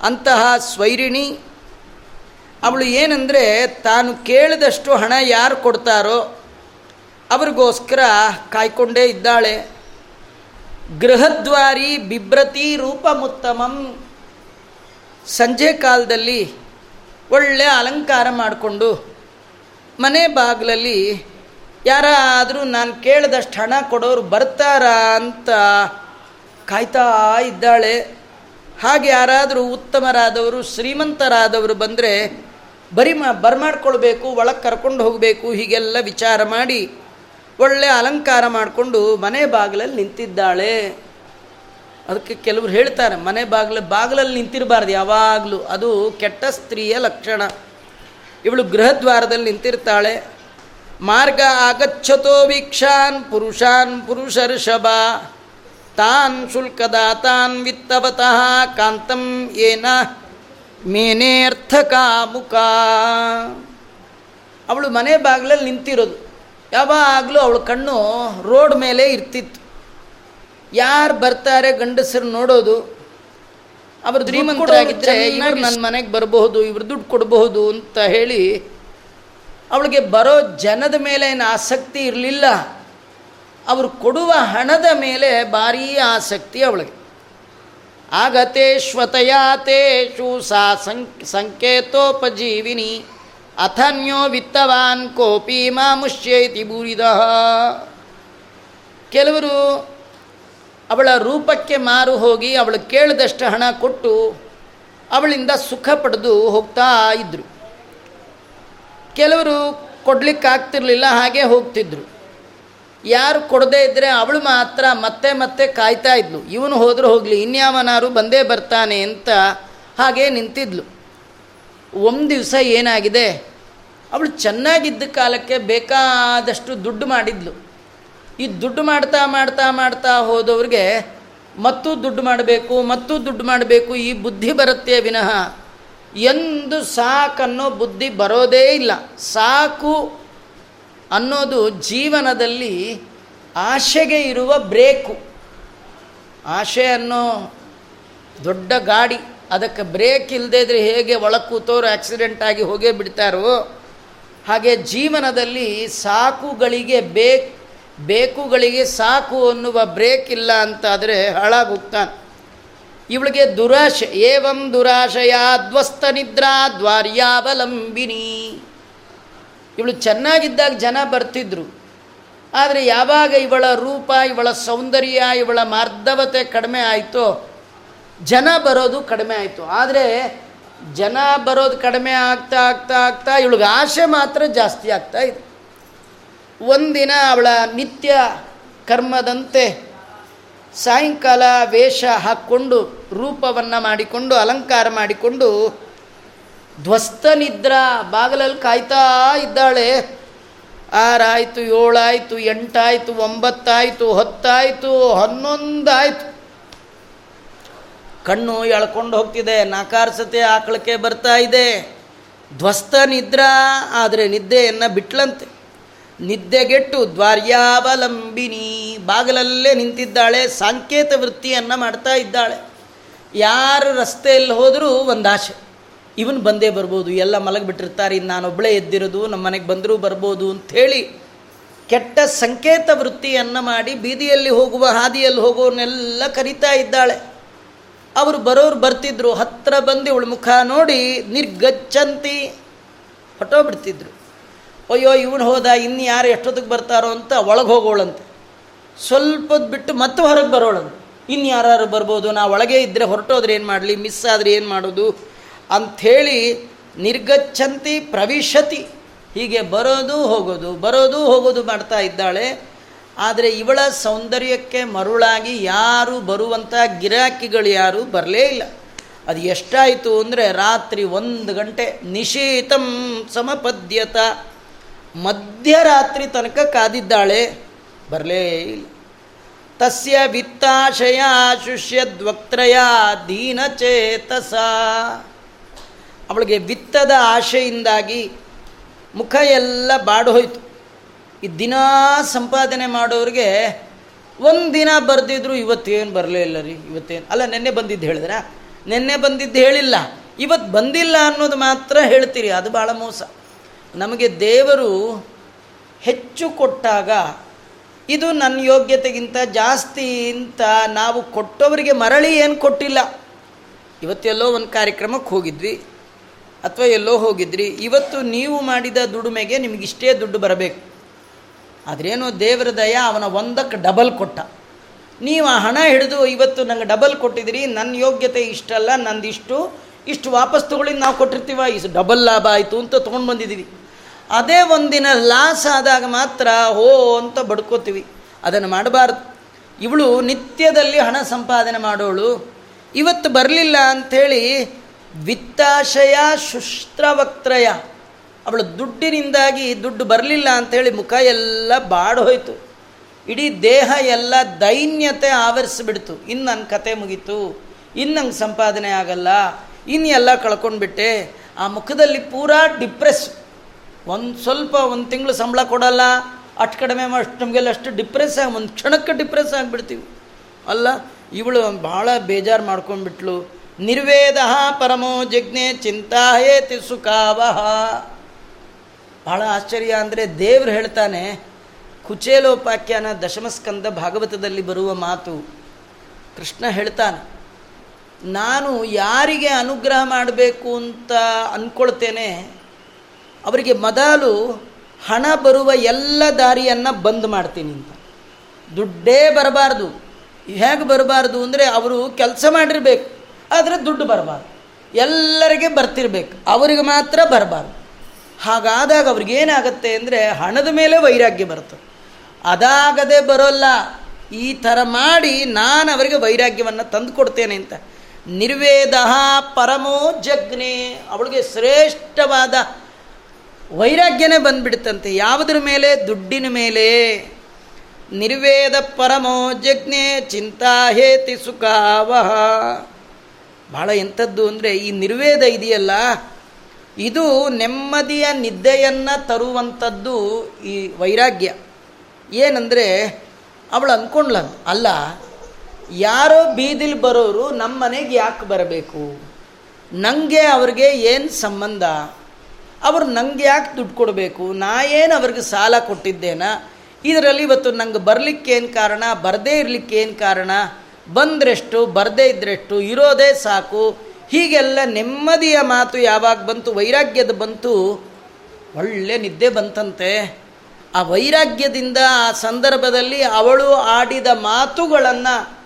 ಅಂತಹ ಸ್ವೈರಿಣಿ ಅವಳು ಏನಂದರೆ, ತಾನು ಕೇಳಿದಷ್ಟು ಹಣ ಯಾರು ಕೊಡ್ತಾರೋ ಅವ್ರಿಗೋಸ್ಕರ ಕಾಯ್ಕೊಂಡೇ ಇದ್ದಾಳೆ. ಗೃಹದ್ವಾರಿ ಬಿಭ್ರತಿ ರೂಪಮುತ್ತಮಂ. ಸಂಜೆ ಕಾಲದಲ್ಲಿ ಒಳ್ಳೆ ಅಲಂಕಾರ ಮಾಡಿಕೊಂಡು ಮನೆ ಬಾಗಿಲಲ್ಲಿ ಯಾರಾದರೂ ನಾನು ಕೇಳಿದಷ್ಟು ಹಣ ಕೊಡೋರು ಬರ್ತಾರಾ ಅಂತ ಕಾಯ್ತಾ ಇದ್ದಾಳೆ. ಹಾಗೆ ಯಾರಾದರೂ ಉತ್ತಮರಾದವರು, ಶ್ರೀಮಂತರಾದವರು ಬಂದರೆ ಬರಿ ಮಾ ಬರ್ಮಾಡ್ಕೊಳ್ಬೇಕು, ಒಳಗೆ ಕರ್ಕೊಂಡು ಹೋಗಬೇಕು, ಹೀಗೆಲ್ಲ ವಿಚಾರ ಮಾಡಿ ಒಳ್ಳೆ ಅಲಂಕಾರ ಮಾಡಿಕೊಂಡು ಮನೆ ಬಾಗಿಲಲ್ಲಿ ನಿಂತಿದ್ದಾಳೆ. ಅದಕ್ಕೆ ಕೆಲವರು ಹೇಳ್ತಾರೆ, ಮನೆ ಬಾಗಿಲ ಬಾಗಿಲಲ್ಲಿ ನಿಂತಿರಬಾರ್ದು, ಯಾವಾಗಲೂ ಅದು ಕೆಟ್ಟ ಸ್ತ್ರೀಯ ಲಕ್ಷಣ. ಇವಳು ಗೃಹದ್ವಾರದಲ್ಲಿ ನಿಂತಿರ್ತಾಳೆ. ಮಾರ್ಗ ಆಗಚ್ಚತೋ ವೀಕ್ಷಾನ್ ಪುರುಷಾನ್ ಪುರುಷರ್ಷಭ ತಾನ್ ಶುಲ್ಕದಾತಾನ್ ವಿತ್ತವತಃ ಕಾಂತಂ ಏನ ಮೇನೇ ಅರ್ಥಕಾಮುಕ ಅವಳು ಮನೆ ಬಾಗಿಲಲ್ಲಿ ನಿಂತಿರೋದು. ಯಾವಾಗಲೂ ಅವಳ ಕಣ್ಣು ರೋಡ್ ಮೇಲೆ ಇರ್ತಿತ್ತು. ಯಾರು ಬರ್ತಾರೆ ಗಂಡಸರು ನೋಡೋದು. ಅವರು ಶ್ರೀಮಂತರಾಗಿದ್ದರೆ ಇವರು ನನ್ನ ಮನೆಗೆ ಬರಬಹುದು ಇವರು ದುಡ್ಡು ಕೊಡಬಹುದು ಅಂತ ಹೇಳಿ ಅವಳಿಗೆ ಬರೋ ಜನದ ಮೇಲೆ ಏನು ಆಸಕ್ತಿ ಇರಲಿಲ್ಲ. ಅವರು ಕೊಡುವ ಹಣದ ಮೇಲೆ ಭಾರೀ ಆಸಕ್ತಿ ಅವಳಿಗೆ. ಆಗತೇಶ್ವತಯಾತೇಷು ಸಾ ಸಂಕೇತೋಪಜೀವಿನಿ ಅಥನ್ಯೋ ವಿತ್ತವಾನ್ ಕೋಪಿ ಮಾಮುಷ್ಯೈತಿ ಬೂರಿದ. ಕೆಲವರು ಅವಳ ರೂಪಕ್ಕೆ ಮಾರು ಹೋಗಿ ಅವಳು ಕೇಳಿದಷ್ಟು ಹಣ ಕೊಟ್ಟು ಅವಳಿಂದ ಸುಖ ಪಡೆದು ಹೋಗ್ತಾ ಇದ್ದರು ಕೆಲವರು ಕೊಡಲಿಕ್ಕಾಗ್ತಿರ್ಲಿಲ್ಲ ಹಾಗೆ ಹೋಗ್ತಿದ್ರು. ಯಾರು ಕೊಡದೇ ಇದ್ದರೆ ಅವಳು ಮಾತ್ರ ಮತ್ತೆ ಮತ್ತೆ ಕಾಯ್ತಾ ಇದ್ಲು. ಇವನು ಹೋದರೂ ಹೋಗಲಿ ಇನ್ಯಾವನಾರು ಬಂದೇ ಬರ್ತಾನೆ ಅಂತ ಹಾಗೆ ನಿಂತಿದ್ಲು. ಒಂದು ದಿವಸ ಏನಾಗಿದೆ? ಅವಳು ಚೆನ್ನಾಗಿದ್ದ ಕಾಲಕ್ಕೆ ಬೇಕಾದಷ್ಟು ದುಡ್ಡು ಮಾಡಿದ್ಲು. ಈ ದುಡ್ಡು ಮಾಡ್ತಾ ಮಾಡ್ತಾ ಮಾಡ್ತಾ ಹೋದವ್ರಿಗೆ ಮತ್ತೂ ದುಡ್ಡು ಮಾಡಬೇಕು, ಮತ್ತೂ ದುಡ್ಡು ಮಾಡಬೇಕು, ಈ ಬುದ್ಧಿ ಬರುತ್ತೆ ವಿನಃ. ಎಂದು ಸಾಕನ್ನೋ ಬುದ್ಧಿ ಬರೋದೇ ಇಲ್ಲ. ಸಾಕು ಅನ್ನೋದು ಜೀವನದಲ್ಲಿ ಆಶೆಗೆ ಇರುವ ಬ್ರೇಕು. ಆಶೆ ಅನ್ನೋ ದೊಡ್ಡ ಗಾಡಿ, ಅದಕ್ಕೆ ಬ್ರೇಕ್ ಇಲ್ಲದೇ ಇದ್ರೆ ಹೇಗೆ ಒಳ ಕೂತೋರು ಆಕ್ಸಿಡೆಂಟ್ ಆಗಿ ಹೋಗೇ ಬಿಡ್ತಾರೋ, ಹಾಗೆ ಜೀವನದಲ್ಲಿ ಸಾಕುಗಳಿಗೆ ಬೇಕ್ ಬೇಕುಗಳಿಗೆ ಸಾಕು ಅನ್ನುವ ಬ್ರೇಕ್ ಇಲ್ಲ ಅಂತಾದರೆ ಹಾಳಾಗೋಗ್ತಾನೆ. ಇವಳಿಗೆ ದುರಾಶೆ, ಏವಂ ದುರಾಶಯ ದ್ವಸ್ತ ನಿದ್ರಾ ದ್ವಾರ್ಯಾವಲಂಬಿನಿ. ಇವಳು ಚೆನ್ನಾಗಿದ್ದಾಗ ಜನ ಬರ್ತಿದ್ರು. ಆದರೆ ಯಾವಾಗ ಇವಳ ರೂಪ, ಇವಳ ಸೌಂದರ್ಯ, ಇವಳ ಮಾರ್ಧವತೆ ಕಡಿಮೆ ಆಯಿತೋ, ಜನ ಬರೋದು ಕಡಿಮೆ ಆಯಿತು. ಆದರೆ ಜನ ಬರೋದು ಕಡಿಮೆ ಆಗ್ತಾ ಆಗ್ತಾ ಆಗ್ತಾ ಇವಳಿಗೆ ಆಸೆ ಮಾತ್ರ ಜಾಸ್ತಿ ಆಗ್ತಾ ಇದೆ. ಒಂದಿನ ಅವಳ ನಿತ್ಯ ಕರ್ಮದಂತೆ ಸಾಯಂಕಾಲ ವೇಷ ಹಾಕ್ಕೊಂಡು, ರೂಪವನ್ನು ಮಾಡಿಕೊಂಡು, ಅಲಂಕಾರ ಮಾಡಿಕೊಂಡು ಧ್ವಸ್ತ ನಿದ್ರಾ, ಬಾಗಿಲಲ್ಲಿ ಕಾಯ್ತಾ ಇದ್ದಾಳೆ. ಆರಾಯಿತು, ಏಳಾಯಿತು, ಎಂಟಾಯಿತು, ಒಂಬತ್ತಾಯಿತು, ಹತ್ತಾಯಿತು, ಹನ್ನೊಂದಾಯಿತು. ಕಣ್ಣು ಎಳ್ಕೊಂಡು ಹೋಗ್ತಿದೆ, ನಾಕಾರ್ಸತೆ ಆಕಳಕ್ಕೆ ಬರ್ತಾ ಇದೆ. ಧ್ವಸ್ತ ನಿದ್ರಾ, ಆದರೆ ನಿದ್ದೆಯನ್ನು ಬಿಟ್ಲಂತೆ. ನಿದ್ದೆಗೆಟ್ಟು ದ್ವಾರ್ಯಾವಲಂಬಿನಿ, ಬಾಗಿಲಲ್ಲೇ ನಿಂತಿದ್ದಾಳೆ, ಸಾಂಕೇತ ವೃತ್ತಿಯನ್ನು ಮಾಡ್ತಾ ಇದ್ದಾಳೆ. ಯಾರು ರಸ್ತೆಯಲ್ಲಿ ಹೋದರೂ ಒಂದು ಆಶೆ ಇವನು ಬಂದೇ ಬರ್ಬೋದು, ಎಲ್ಲ ಮಲಗಿಬಿಟ್ಟಿರ್ತಾರೆ ಇನ್ನು ನಾನೊಬ್ಬಳೇ ಎದ್ದಿರೋದು ನಮ್ಮ ಮನೆಗೆ ಬಂದರೂ ಬರ್ಬೋದು ಅಂಥೇಳಿ ಕೆಟ್ಟ ಸಂಕೇತ ವೃತ್ತಿಯನ್ನು ಮಾಡಿ ಬೀದಿಯಲ್ಲಿ ಹೋಗುವ, ಹಾದಿಯಲ್ಲಿ ಹೋಗೋನೆಲ್ಲ ಕರಿತಾ ಇದ್ದಾಳೆ. ಅವರು ಬರೋರು ಬರ್ತಿದ್ರು ಹತ್ತಿರ ಬಂದು ಇವಳು ಮುಖ ನೋಡಿ ನಿರ್ಗಚ್ಚಂತಿ ಹೊಟ್ಟೋಗ್ಬಿಡ್ತಿದ್ರು ಅಯ್ಯೋ, ಇವನು ಹೋದ ಇನ್ನು ಯಾರು ಎಷ್ಟೊತ್ತಿಗೆ ಬರ್ತಾರೋ ಅಂತ ಒಳಗೆ ಹೋಗೋಳಂತೆ. ಸ್ವಲ್ಪ ಬಿಟ್ಟು ಮತ್ತೆ ಹೊರಗೆ ಬರೋಳಂತೆ. ಇನ್ನು ಯಾರು ಬರ್ಬೋದು, ನಾ ಒಳಗೆ ಇದ್ದರೆ ಹೊರಟೋದ್ರೆ ಏನು ಮಾಡಲಿ, ಮಿಸ್ ಆದರೆ ಏನು ಮಾಡೋದು? ಅಂಥೇಳಿ ನಿರ್ಗಚ್ಚಂತಿ ಪ್ರವಿಶತಿ. ಹೀಗೆ ಬರೋದು ಹೋಗೋದು ಬರೋದು ಹೋಗೋದು ಮಾಡ್ತಾ ಇದ್ದಾಳೆ. ಆದರೆ ಇವಳ ಸೌಂದರ್ಯಕ್ಕೆ ಮರುಳಾಗಿ ಯಾರು ಬರುವಂಥ ಗಿರಾಕಿಗಳು ಯಾರು ಬರಲೇ ಇಲ್ಲ. ಅದು ಎಷ್ಟಾಯಿತು ಅಂದರೆ ರಾತ್ರಿ ಒಂದು ಗಂಟೆ ನಿಶೀತಂ ಸಮಪದ್ಯತ. ಮಧ್ಯರಾತ್ರಿ ತನಕ ಕಾದಿದ್ದಾಳೆ, ಬರಲೇ ಇಲ್ಲ. ತಸ್ಯ ವಿತ್ತಾಶಯ ಶುಷ್ಯದ್ವಕ್ತ್ರಯ ದೀನಚೇತಸ. ಅವಳಿಗೆ ವಿತ್ತದ ಆಶೆಯಿಂದಾಗಿ ಮುಖ ಎಲ್ಲ ಬಾಡೋಯ್ತು ಈ ದಿನ ಸಂಪಾದನೆ ಮಾಡೋರಿಗೆ ಒಂದು ದಿನ ಬರೆದಿದ್ರು ಇವತ್ತೇನು ಬರಲೇ ಇಲ್ಲ ರೀ, ಇವತ್ತೇನು. ಅಲ್ಲ, ನಿನ್ನೆ ಬಂದಿದ್ದು ಹೇಳಿದ್ರ? ನಿನ್ನೆ ಬಂದಿದ್ದು ಹೇಳಿಲ್ಲ. ಇವತ್ತು ಬಂದಿಲ್ಲ ಅನ್ನೋದು ಮಾತ್ರ ಹೇಳ್ತೀರಿ, ಅದು ಭಾಳ ಮೋಸ. ನಮಗೆ ದೇವರು ಹೆಚ್ಚು ಕೊಟ್ಟಾಗ ಇದು ನನ್ನ ಯೋಗ್ಯತೆಗಿಂತ ಜಾಸ್ತಿ ಅಂತ ನಾವು ಕೊಟ್ಟವರಿಗೆ ಮರಳಿ ಏನು ಕೊಟ್ಟಿಲ್ಲ. ಇವತ್ತೆಲ್ಲೋ ಒಂದು ಕಾರ್ಯಕ್ರಮಕ್ಕೆ ಹೋಗಿದ್ವಿ. ಅಥವಾ ಎಲ್ಲೋ ಹೋಗಿದ್ರಿ, ಇವತ್ತು ನೀವು ಮಾಡಿದ ದುಡಿಮೆಗೆ ನಿಮಗಿಷ್ಟೇ ದುಡ್ಡು ಬರಬೇಕು. ಆದ್ರೇನು ದೇವರ ದಯ ಅವನ ಒಂದಕ್ಕೆ ಡಬಲ್ ಕೊಟ್ಟ. ನೀವು ಆ ಹಣ ಹಿಡಿದು ಇವತ್ತು ನಂಗೆ ಡಬಲ್ ಕೊಟ್ಟಿದ್ರಿ ನನ್ನ ಯೋಗ್ಯತೆ ಇಷ್ಟಲ್ಲ ನಂದಿಷ್ಟು ಇಷ್ಟು ವಾಪಸ್ ತಗೊಳ್ಳಿ ನಾವು ಕೊಟ್ಟಿರ್ತೀವ ಇಷ್ಟು ಡಬಲ್ ಲಾಭ ಆಯಿತು ಅಂತ ತೊಗೊಂಡು ಬಂದಿದ್ದೀವಿ. ಅದೇ ಒಂದಿನ ಲಾಸ್ ಆದಾಗ ಮಾತ್ರ ಹೋ ಅಂತ ಬಡ್ಕೋತೀವಿ. ಅದನ್ನು ಮಾಡಬಾರ್ದು. ಇವಳು ನಿತ್ಯದಲ್ಲಿ ಹಣ ಸಂಪಾದನೆ ಮಾಡೋಳು. ಇವತ್ತು ಬರಲಿಲ್ಲ ಅಂಥೇಳಿ ವಿತ್ತಾಶಯ ಶುಶ್ರವಕ್ತ್ರಯ. ಅವಳ ದುಡ್ಡಿನಿಂದಾಗಿ ದುಡ್ಡು ಬರಲಿಲ್ಲ ಅಂಥೇಳಿ ಮುಖ ಎಲ್ಲ ಬಾಡೋಯ್ತು ಇಡೀ ದೇಹ ಎಲ್ಲ ದೈನ್ಯತೆ ಆವರಿಸಿಬಿಡ್ತು. ಇನ್ನು ನನ್ನ ಕತೆ ಮುಗೀತು. ಇನ್ನು ನಂಗೆ ಸಂಪಾದನೆ ಆಗಲ್ಲ. ಇನ್ನು ಎಲ್ಲ ಕಳ್ಕೊಂಡ್ಬಿಟ್ಟೆ. ಆ ಮುಖದಲ್ಲಿ ಪೂರಾ ಡಿಪ್ರೆಸ್. ಒಂದು ಸ್ವಲ್ಪ ಒಂದು ತಿಂಗಳು ಸಂಬಳ ಕೊಡಲ್ಲ. ಅಷ್ಟು ಕಡಿಮೆ ಅಷ್ಟು ನಮಗೆಲ್ಲ ಅಷ್ಟು ಡಿಪ್ರೆಸ್ ಆಗಿ ಒಂದು ಕ್ಷಣಕ್ಕೆ ಡಿಪ್ರೆಸ್ ಆಗಿಬಿಡ್ತೀವಿ. ಅಲ್ಲ, ಇವಳು ಭಾಳ ಬೇಜಾರು ಮಾಡ್ಕೊಂಡ್ಬಿಟ್ಲು. ನಿರ್ವೇದ ಪರಮೋ ಜಜ್ಞೆ ಚಿಂತಾಯೇತಿ ಸುಖಾವಹ ಬಹಳ ಆಶ್ಚರ್ಯ ಅಂದರೆ ದೇವ್ರು ಹೇಳ್ತಾನೆ, ಕುಚೇಲೋಪಾಖ್ಯಾನ ದಶಮಸ್ಕಂದ ಭಾಗವತದಲ್ಲಿ ಬರುವ ಮಾತು. ಕೃಷ್ಣ ಹೇಳ್ತಾನೆ, ನಾನು ಯಾರಿಗೆ ಅನುಗ್ರಹ ಮಾಡಬೇಕು ಅಂತ ಅಂದ್ಕೊಳ್ತೇನೆ ಅವರಿಗೆ ಮೊದಲು ಹಣ ಬರುವ ಎಲ್ಲ ದಾರಿಯನ್ನು ಬಂದ್ ಮಾಡ್ತೀನಿ ಅಂತ. ದುಡ್ಡೇ ಬರಬಾರ್ದು. ಹೇಗೆ ಬರಬಾರ್ದು ಅಂದರೆ ಅವರು ಕೆಲಸ ಮಾಡಿರ್ಬೇಕು. ಆದರೆ ದುಡ್ಡು ಬರಬಾರ್ದು. ಎಲ್ಲರಿಗೆ ಬರ್ತಿರ್ಬೇಕು. ಅವರಿಗೆ ಮಾತ್ರ ಬರಬಾರ್ದು. ಹಾಗಾದಾಗ ಅವ್ರಿಗೇನಾಗತ್ತೆ ಅಂದರೆ ಹಣದ ಮೇಲೆ ವೈರಾಗ್ಯ ಬರ್ತದೆ ಅದಾಗದೆ ಬರೋಲ್ಲ. ಈ ಥರ ಮಾಡಿ ನಾನು ಅವರಿಗೆ ವೈರಾಗ್ಯವನ್ನು ತಂದು ಕೊಡ್ತೇನೆ ಅಂತ. ನಿರ್ವೇದ ಪರಮೋ ಜಗ್ನೆ. ಅವಳಿಗೆ ಶ್ರೇಷ್ಠವಾದ ವೈರಾಗ್ಯನೇ ಬಂದ್ಬಿಡುತ್ತಂತೆ. ಯಾವುದ್ರ ಮೇಲೆ? ದುಡ್ಡಿನ ಮೇಲೆ. ನಿರ್ವೇದ ಪರಮೋ ಚಿಂತಾ ಹೇತಿ ಸುಖಾವಹ. ಭಾಳ ಎಂಥದ್ದು ಅಂದರೆ ಈ ನಿರ್ವೇದ ಇದೆಯಲ್ಲ? ಇದು ನೆಮ್ಮದಿಯ ನಿದ್ದೆಯನ್ನು ತರುವಂಥದ್ದು ಈ ವೈರಾಗ್ಯ. ಏನಂದರೆ ಅವಳು ಅಂದ್ಕೊಂಡ್ಲ ಅಲ್ಲ, ಯಾರೋ ಬೀದಿಲಿ ಬರೋರು ನಮ್ಮ ಮನೆಗೆ ಯಾಕೆ ಬರಬೇಕು? ನನಗೆ ಅವ್ರಿಗೆ ಏನು ಸಂಬಂಧ? ಅವರು ನಂಗೆ ಯಾಕೆ ದುಡ್ಡು ಕೊಡಬೇಕು? ನಾ ಏನು ಅವ್ರಿಗೆ ಸಾಲ ಕೊಟ್ಟಿದ್ದೇನಾ? ಇದರಲ್ಲಿ ಇವತ್ತು ನಂಗೆ ಬರಲಿಕ್ಕೆ ಏನು ಕಾರಣ? ಬರದೇ ಇರಲಿಕ್ಕೆ ಏನು ಕಾರಣ? ಬಂದ್ರೆಷ್ಟು, ಬರದೇ ಇದ್ರೆಷ್ಟು, ಇರೋದೇ ಸಾಕು. ಹೀಗೆಲ್ಲ ನೆಮ್ಮದಿಯ ಮಾತು ಯಾವಾಗ ಬಂತು, ವೈರಾಗ್ಯದ ಬಂತು, ಒಳ್ಳೆ ನಿದ್ದೆ ಬಂತಂತೆ. ಆ ವೈರಾಗ್ಯದಿಂದ ಆ ಸಂದರ್ಭದಲ್ಲಿ ಅವಳು ಆಡಿದ ಮಾತುಗಳನ್ನು,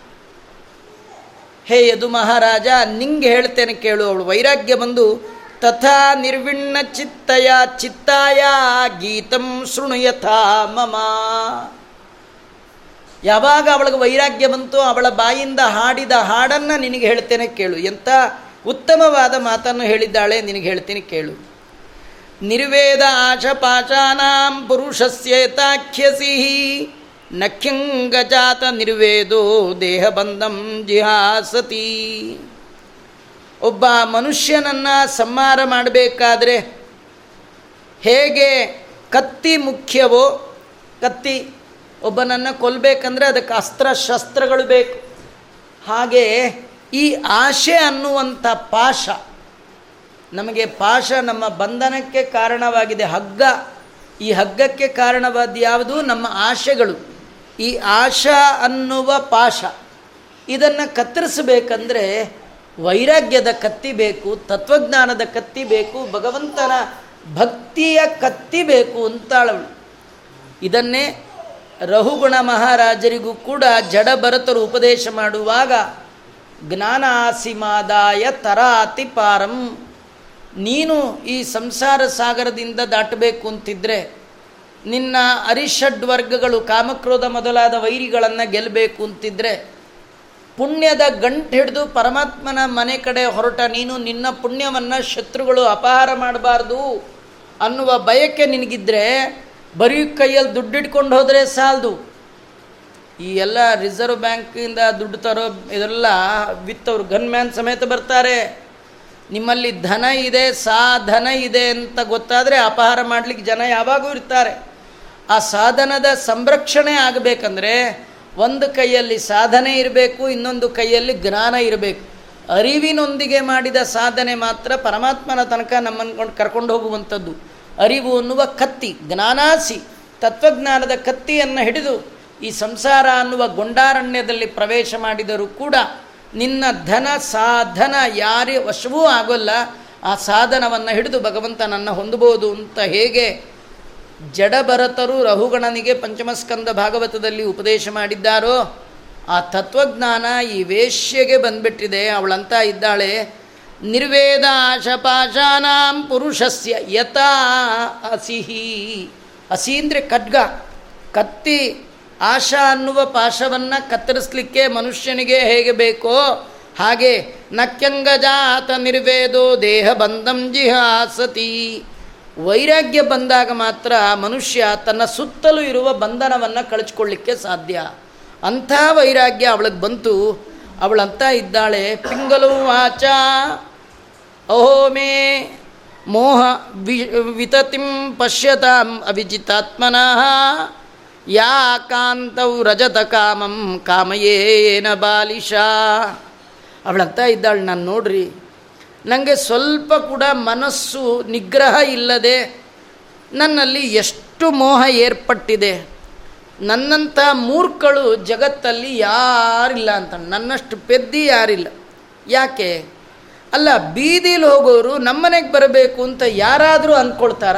ಹೇ ಯದು ಮಹಾರಾಜ, ನಿಂಗೆ ಹೇಳ್ತೇನೆ ಕೇಳು ಅವಳು. ವೈರಾಗ್ಯ ಬಂದು, ತಥಾ ನಿರ್ವಿಣ್ಣ ಚಿತ್ತಯ ಚಿತ್ತಾಯ ಗೀತಂ ಶೃಣುಯಥಾ ಮಮ. ಯಾವಾಗ ಅವಳಿಗೆ ವೈರಾಗ್ಯ ಬಂತು ಅವಳ ಬಾಯಿಂದ ಹಾಡಿದ ಹಾಡನ್ನು ನಿನಗೆ ಹೇಳ್ತೇನೆ ಕೇಳು. ಎಂಥ ಉತ್ತಮವಾದ ಮಾತನ್ನು ಹೇಳಿದ್ದಾಳೆ ನಿನಗೆ ಹೇಳ್ತೀನಿ ಕೇಳು. ನಿರ್ವೇದ ಆಶಪಾಶಾನಾಂ ಪುರುಷಸ್ಯೇತಾಖ್ಯಸಿ ನಖ್ಯಂಗಜಾತ ನಿರ್ವೇದೋ ದೇಹಬಂಧಂ ಜಿಹಾಸತಿ. ಒಬ್ಬ ಮನುಷ್ಯನನ್ನು ಸಂಹಾರ ಮಾಡಬೇಕಾದ್ರೆ ಹೇಗೆ ಕತ್ತಿ ಮುಖ್ಯವೋ, ಕತ್ತಿ ಒಬ್ಬನನ್ನು ಕೊಲ್ಲಬೇಕಂದ್ರೆ ಅದಕ್ಕೆ ಅಸ್ತ್ರ ಶಸ್ತ್ರಗಳು ಬೇಕು. ಹಾಗೆ ಈ ಆಶೆ ಅನ್ನುವಂಥ ಪಾಶ ನಮಗೆ ಪಾಶ ನಮ್ಮ ಬಂಧನಕ್ಕೆ ಕಾರಣವಾಗಿದೆ. ಹಗ್ಗ, ಈ ಹಗ್ಗಕ್ಕೆ ಕಾರಣವಾದ ಯಾವುದು? ನಮ್ಮ ಆಶೆಗಳು. ಈ ಆಶಾ ಅನ್ನುವ ಪಾಶ. ಇದನ್ನು ಕತ್ತರಿಸಬೇಕಂದ್ರೆ ವೈರಾಗ್ಯದ ಕತ್ತಿ ಬೇಕು, ತತ್ವಜ್ಞಾನದ ಕತ್ತಿ ಬೇಕು, ಭಗವಂತನ ಭಕ್ತಿಯ ಕತ್ತಿ ಬೇಕು ಅಂತಾಳವಳು. ಇದನ್ನೇ ರಹುಗುಣ ಮಹಾರಾಜರಿಗೂ ಕೂಡ ಜಡ ಭರತರು ಉಪದೇಶ ಮಾಡುವಾಗ, ಜ್ಞಾನಾಸಿಮಾದಾಯ ತರಾತಿ ಪಾರಂ, ನೀನು ಈ ಸಂಸಾರ ಸಾಗರದಿಂದ ದಾಟಬೇಕು ಅಂತಿದ್ರೆ, ನಿನ್ನ ಅರಿಷಡ್ ವರ್ಗಗಳು ಕಾಮಕ್ರೋಧ ಮೊದಲಾದ ವೈರಿಗಳನ್ನು ಗೆಲ್ಲಬೇಕು ಅಂತಿದ್ರೆ, ಪುಣ್ಯದ ಗಂಟು ಹಿಡಿದು ಪರಮಾತ್ಮನ ಮನೆ ಕಡೆ ಹೊರಟ ನೀನು ನಿನ್ನ ಪುಣ್ಯವನ್ನು ಶತ್ರುಗಳು ಅಪಹಾರ ಮಾಡಬಾರ್ದು ಅನ್ನುವ ಬಯಕೆ ನಿನಗಿದ್ರೆ ಬರೀ ಕೈಯಲ್ಲಿ ದುಡ್ಡಿಟ್ಕೊಂಡು ಹೋದರೆ ಸಾಲದು. ಈ ಎಲ್ಲ ರಿಸರ್ವ್ ಬ್ಯಾಂಕಿಂದ ದುಡ್ಡು ತರೋ ಇದೆಲ್ಲ ವಿತ್ತವ್ರು ಗನ್ ಮ್ಯಾನ್ ಸಮೇತ ಬರ್ತಾರೆ. ನಿಮ್ಮಲ್ಲಿ ಧನ ಇದೆ, ಸಾಧನ ಇದೆ ಅಂತ ಗೊತ್ತಾದರೆ ಅಪಹಾರ ಮಾಡಲಿಕ್ಕೆ ಜನ ಯಾವಾಗೂ ಇರ್ತಾರೆ. ಆ ಸಾಧನದ ಸಂರಕ್ಷಣೆ ಆಗಬೇಕಂದ್ರೆ ಒಂದು ಕೈಯಲ್ಲಿ ಸಾಧನೆ ಇರಬೇಕು, ಇನ್ನೊಂದು ಕೈಯಲ್ಲಿ ಜ್ಞಾನ ಇರಬೇಕು. ಅರಿವಿನೊಂದಿಗೆ ಮಾಡಿದ ಸಾಧನೆ ಮಾತ್ರ ಪರಮಾತ್ಮನ ತನಕ ನಮ್ಮನ್ನು ಕರ್ಕೊಂಡು ಹೋಗುವಂಥದ್ದು. ಅರಿವು ಅನ್ನುವ ಕತ್ತಿ, ಜ್ಞಾನಾಸಿ, ತತ್ವಜ್ಞಾನದ ಕತ್ತಿಯನ್ನು ಹಿಡಿದು ಈ ಸಂಸಾರ ಅನ್ನುವ ಗೊಂಡಾರಣ್ಯದಲ್ಲಿ ಪ್ರವೇಶ ಮಾಡಿದರೂ ಕೂಡ ನಿನ್ನ ಧನ ಸಾಧನ ಯಾರೇ ವಶವೂ ಆಗೋಲ್ಲ, ಆ ಸಾಧನವನ್ನು ಹಿಡಿದು ಭಗವಂತನನ್ನು ಹೊಂದಬಹುದು ಅಂತ ಹೇಗೆ ಜಡಭರತರು ರಹುಗಣನಿಗೆ ಪಂಚಮಸ್ಕಂದ ಭಾಗವತದಲ್ಲಿ ಉಪದೇಶ ಮಾಡಿದ್ದಾರೋ, ಆ ತತ್ವಜ್ಞಾನ ಈ ವೇಶ್ಯೆಗೆ ಬಂದ್ಬಿಟ್ಟಿದೆ, ಅವಳಂತ ಇದ್ದಾಳೆ. ನಿರ್ವೇದ ಆಶಪಾಶಾನಾಂ ಪುರುಷಸ್ಯ ಯಥಾ ಅಸಿಹಿ ಹಸಿ ಅಂದರೆ ಖಡ್ಗ. ಕತ್ತಿ ಆಶಾ ಅನ್ನುವ ಪಾಶವನ್ನು ಕತ್ತರಿಸಲಿಕ್ಕೆ ಮನುಷ್ಯನಿಗೆ ಹೇಗೆ ಬೇಕೋ ಹಾಗೆ ನಕ್ಯಂಗಜಾತ ನಿರ್ವೇದೋ ದೇಹ ಬಂಧಂ ಜಿಹಾಸತಿ. ವೈರಾಗ್ಯ ಬಂದಾಗ ಮಾತ್ರ ಮನುಷ್ಯ ತನ್ನ ಸುತ್ತಲೂ ಇರುವ ಬಂಧನವನ್ನು ಕಳಚಿಕೊಳ್ಳಿಕ್ಕೆ ಸಾಧ್ಯ. ಅಂಥ ವೈರಾಗ್ಯ ಅವಳಿಗೆ ಬಂತು. ಅವಳಂತ ಇದ್ದಾಳೆ, ಪಿಂಗಲು ವಾಚ ಅಹೋ ಮೇ ಮೋಹ ವಿ ವಿತತಿಂ ಪಶ್ಯತಾಂ ಅವಿಜಿತಾತ್ಮನಃ ಯಾ ಕಾಂತವು ರಜತ ಕಾಮಂ ಕಾಮಯೇನ ಬಾಲಿಶ ಅವಳಂತ ಇದ್ದಾಳು, ನಾನು ನೋಡ್ರಿ ನನಗೆ ಸ್ವಲ್ಪ ಕೂಡ ಮನಸ್ಸು ನಿಗ್ರಹ ಇಲ್ಲದೆ ನನ್ನಲ್ಲಿ ಎಷ್ಟು ಮೋಹ ಏರ್ಪಟ್ಟಿದೆ, ನನ್ನಂಥ ಮೂರ್ಖಳು ಜಗತ್ತಲ್ಲಿ ಯಾರಿಲ್ಲ ಅಂತ, ನನ್ನಷ್ಟು ಪೆದ್ದಿ ಯಾರಿಲ್ಲ. ಯಾಕೆ? ಅಲ್ಲ, ಬೀದಿಲಿ ಹೋಗೋರು ನಮ್ಮನೆಗೆ ಬರಬೇಕು ಅಂತ ಯಾರಾದರೂ ಅಂದ್ಕೊಳ್ತಾರ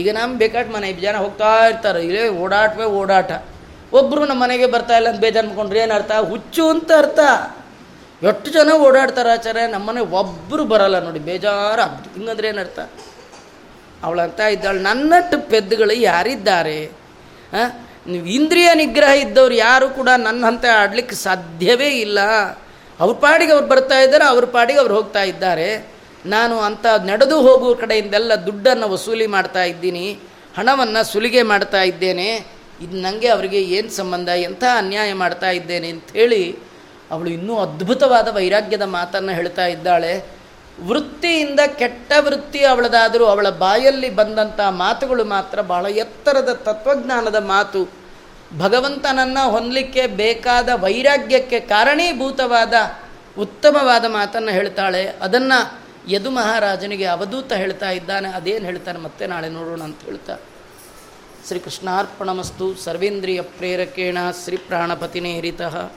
ಈಗ ನಮ್ಮ ಬೇಕಾಟ್ ಮನೆ ಜನ ಹೋಗ್ತಾ ಇರ್ತಾರೆ, ಇಲ್ಲೇ ಓಡಾಟವೇ ಓಡಾಟ. ಒಬ್ಬರು ನಮ್ಮ ಮನೆಗೆ ಬರ್ತಾ ಇಲ್ಲ ಅಂತ ಬೇಜಾರು ಅಂದ್ಕೊಂಡ್ರೆ ಏನು ಅರ್ಥ? ಹುಚ್ಚು ಅಂತ ಅರ್ಥ. ಎಷ್ಟು ಜನ ಓಡಾಡ್ತಾರೆ ಆಚಾರ್ಯ? ನಮ್ಮನೆ ಒಬ್ಬರು ಬರಲ್ಲ ನೋಡಿ, ಬೇಜಾರು ಆಗ್ಬಿಟ್ಟು ಹಿಂಗಂದ್ರೆ ಏನರ್ಥ ಅವಳಂತ ಇದ್ದಾಳೆ. ನನ್ನಟ್ಟು ಪೆದ್ದುಗಳು ಯಾರಿದ್ದಾರೆ? ನೀವು ಇಂದ್ರಿಯ ನಿಗ್ರಹ ಇದ್ದವ್ರು ಯಾರು ಕೂಡ ನನ್ನ ಹಂತ ಆಡ್ಲಿಕ್ಕೆ ಸಾಧ್ಯವೇ ಇಲ್ಲ. ಅವ್ರ ಪಾಡಿಗೆ ಅವ್ರು ಬರ್ತಾ ಇದ್ದಾರೆ, ಅವ್ರ ಪಾಡಿಗೆ ಅವ್ರು ಹೋಗ್ತಾ ಇದ್ದಾರೆ. ನಾನು ಅಂಥ ನಡೆದು ಹೋಗುವ ಕಡೆಯಿಂದೆಲ್ಲ ದುಡ್ಡನ್ನು ವಸೂಲಿ ಮಾಡ್ತಾ ಇದ್ದೀನಿ, ಹಣವನ್ನು ಸುಲಿಗೆ ಮಾಡ್ತಾ ಇದ್ದೇನೆ, ಇದು ನನಗೆ ಅವರಿಗೆ ಏನು ಸಂಬಂಧ, ಎಂಥ ಅನ್ಯಾಯ ಮಾಡ್ತಾ ಇದ್ದೇನೆ ಅಂಥೇಳಿ ಅವಳು ಇನ್ನೂ ಅದ್ಭುತವಾದ ವೈರಾಗ್ಯದ ಮಾತನ್ನು ಹೇಳ್ತಾ ಇದ್ದಾಳೆ. ವೃತ್ತಿಯಿಂದ ಕೆಟ್ಟ ವೃತ್ತಿ ಅವಳದಾದರೂ ಅವಳ ಬಾಯಲ್ಲಿ ಬಂದಂಥ ಮಾತುಗಳು ಮಾತ್ರ ಬಹಳ ಎತ್ತರದ ತತ್ವಜ್ಞಾನದ ಮಾತು. ಭಗವಂತನನ್ನು ಹೊಂದಲಿಕ್ಕೆ ಬೇಕಾದ ವೈರಾಗ್ಯಕ್ಕೆ ಕಾರಣೀಭೂತವಾದ ಉತ್ತಮವಾದ ಮಾತನ್ನು ಹೇಳ್ತಾಳೆ. ಅದನ್ನು ಯದು ಮಹಾರಾಜನಿಗೆ ಅವಧೂತ ಹೇಳ್ತಾ ಇದ್ದಾನೆ. ಅದೇನು ಹೇಳ್ತಾನೆ ಮತ್ತೆ ನಾಳೆ ನೋಡೋಣ ಅಂತ ಹೇಳ್ತಾ. ಶ್ರೀ ಕೃಷ್ಣಾರ್ಪಣಮಸ್ತು ಸರ್ವೇಂದ್ರಿಯ ಪ್ರೇರಕೇಣ ಶ್ರೀ ಪ್ರಾಣಪತಿನೇರಿತಃ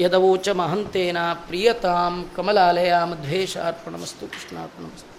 ಯದವೋಚ ಮಹಂತೇನ ಪ್ರಿಯತಾಂ ಕಮಲಾಲಯ ದ್ವೇಷಾರ್ಪಣಮಸ್ತು ಕೃಷ್ಣಾರ್ಪಣಮಸ್ತು.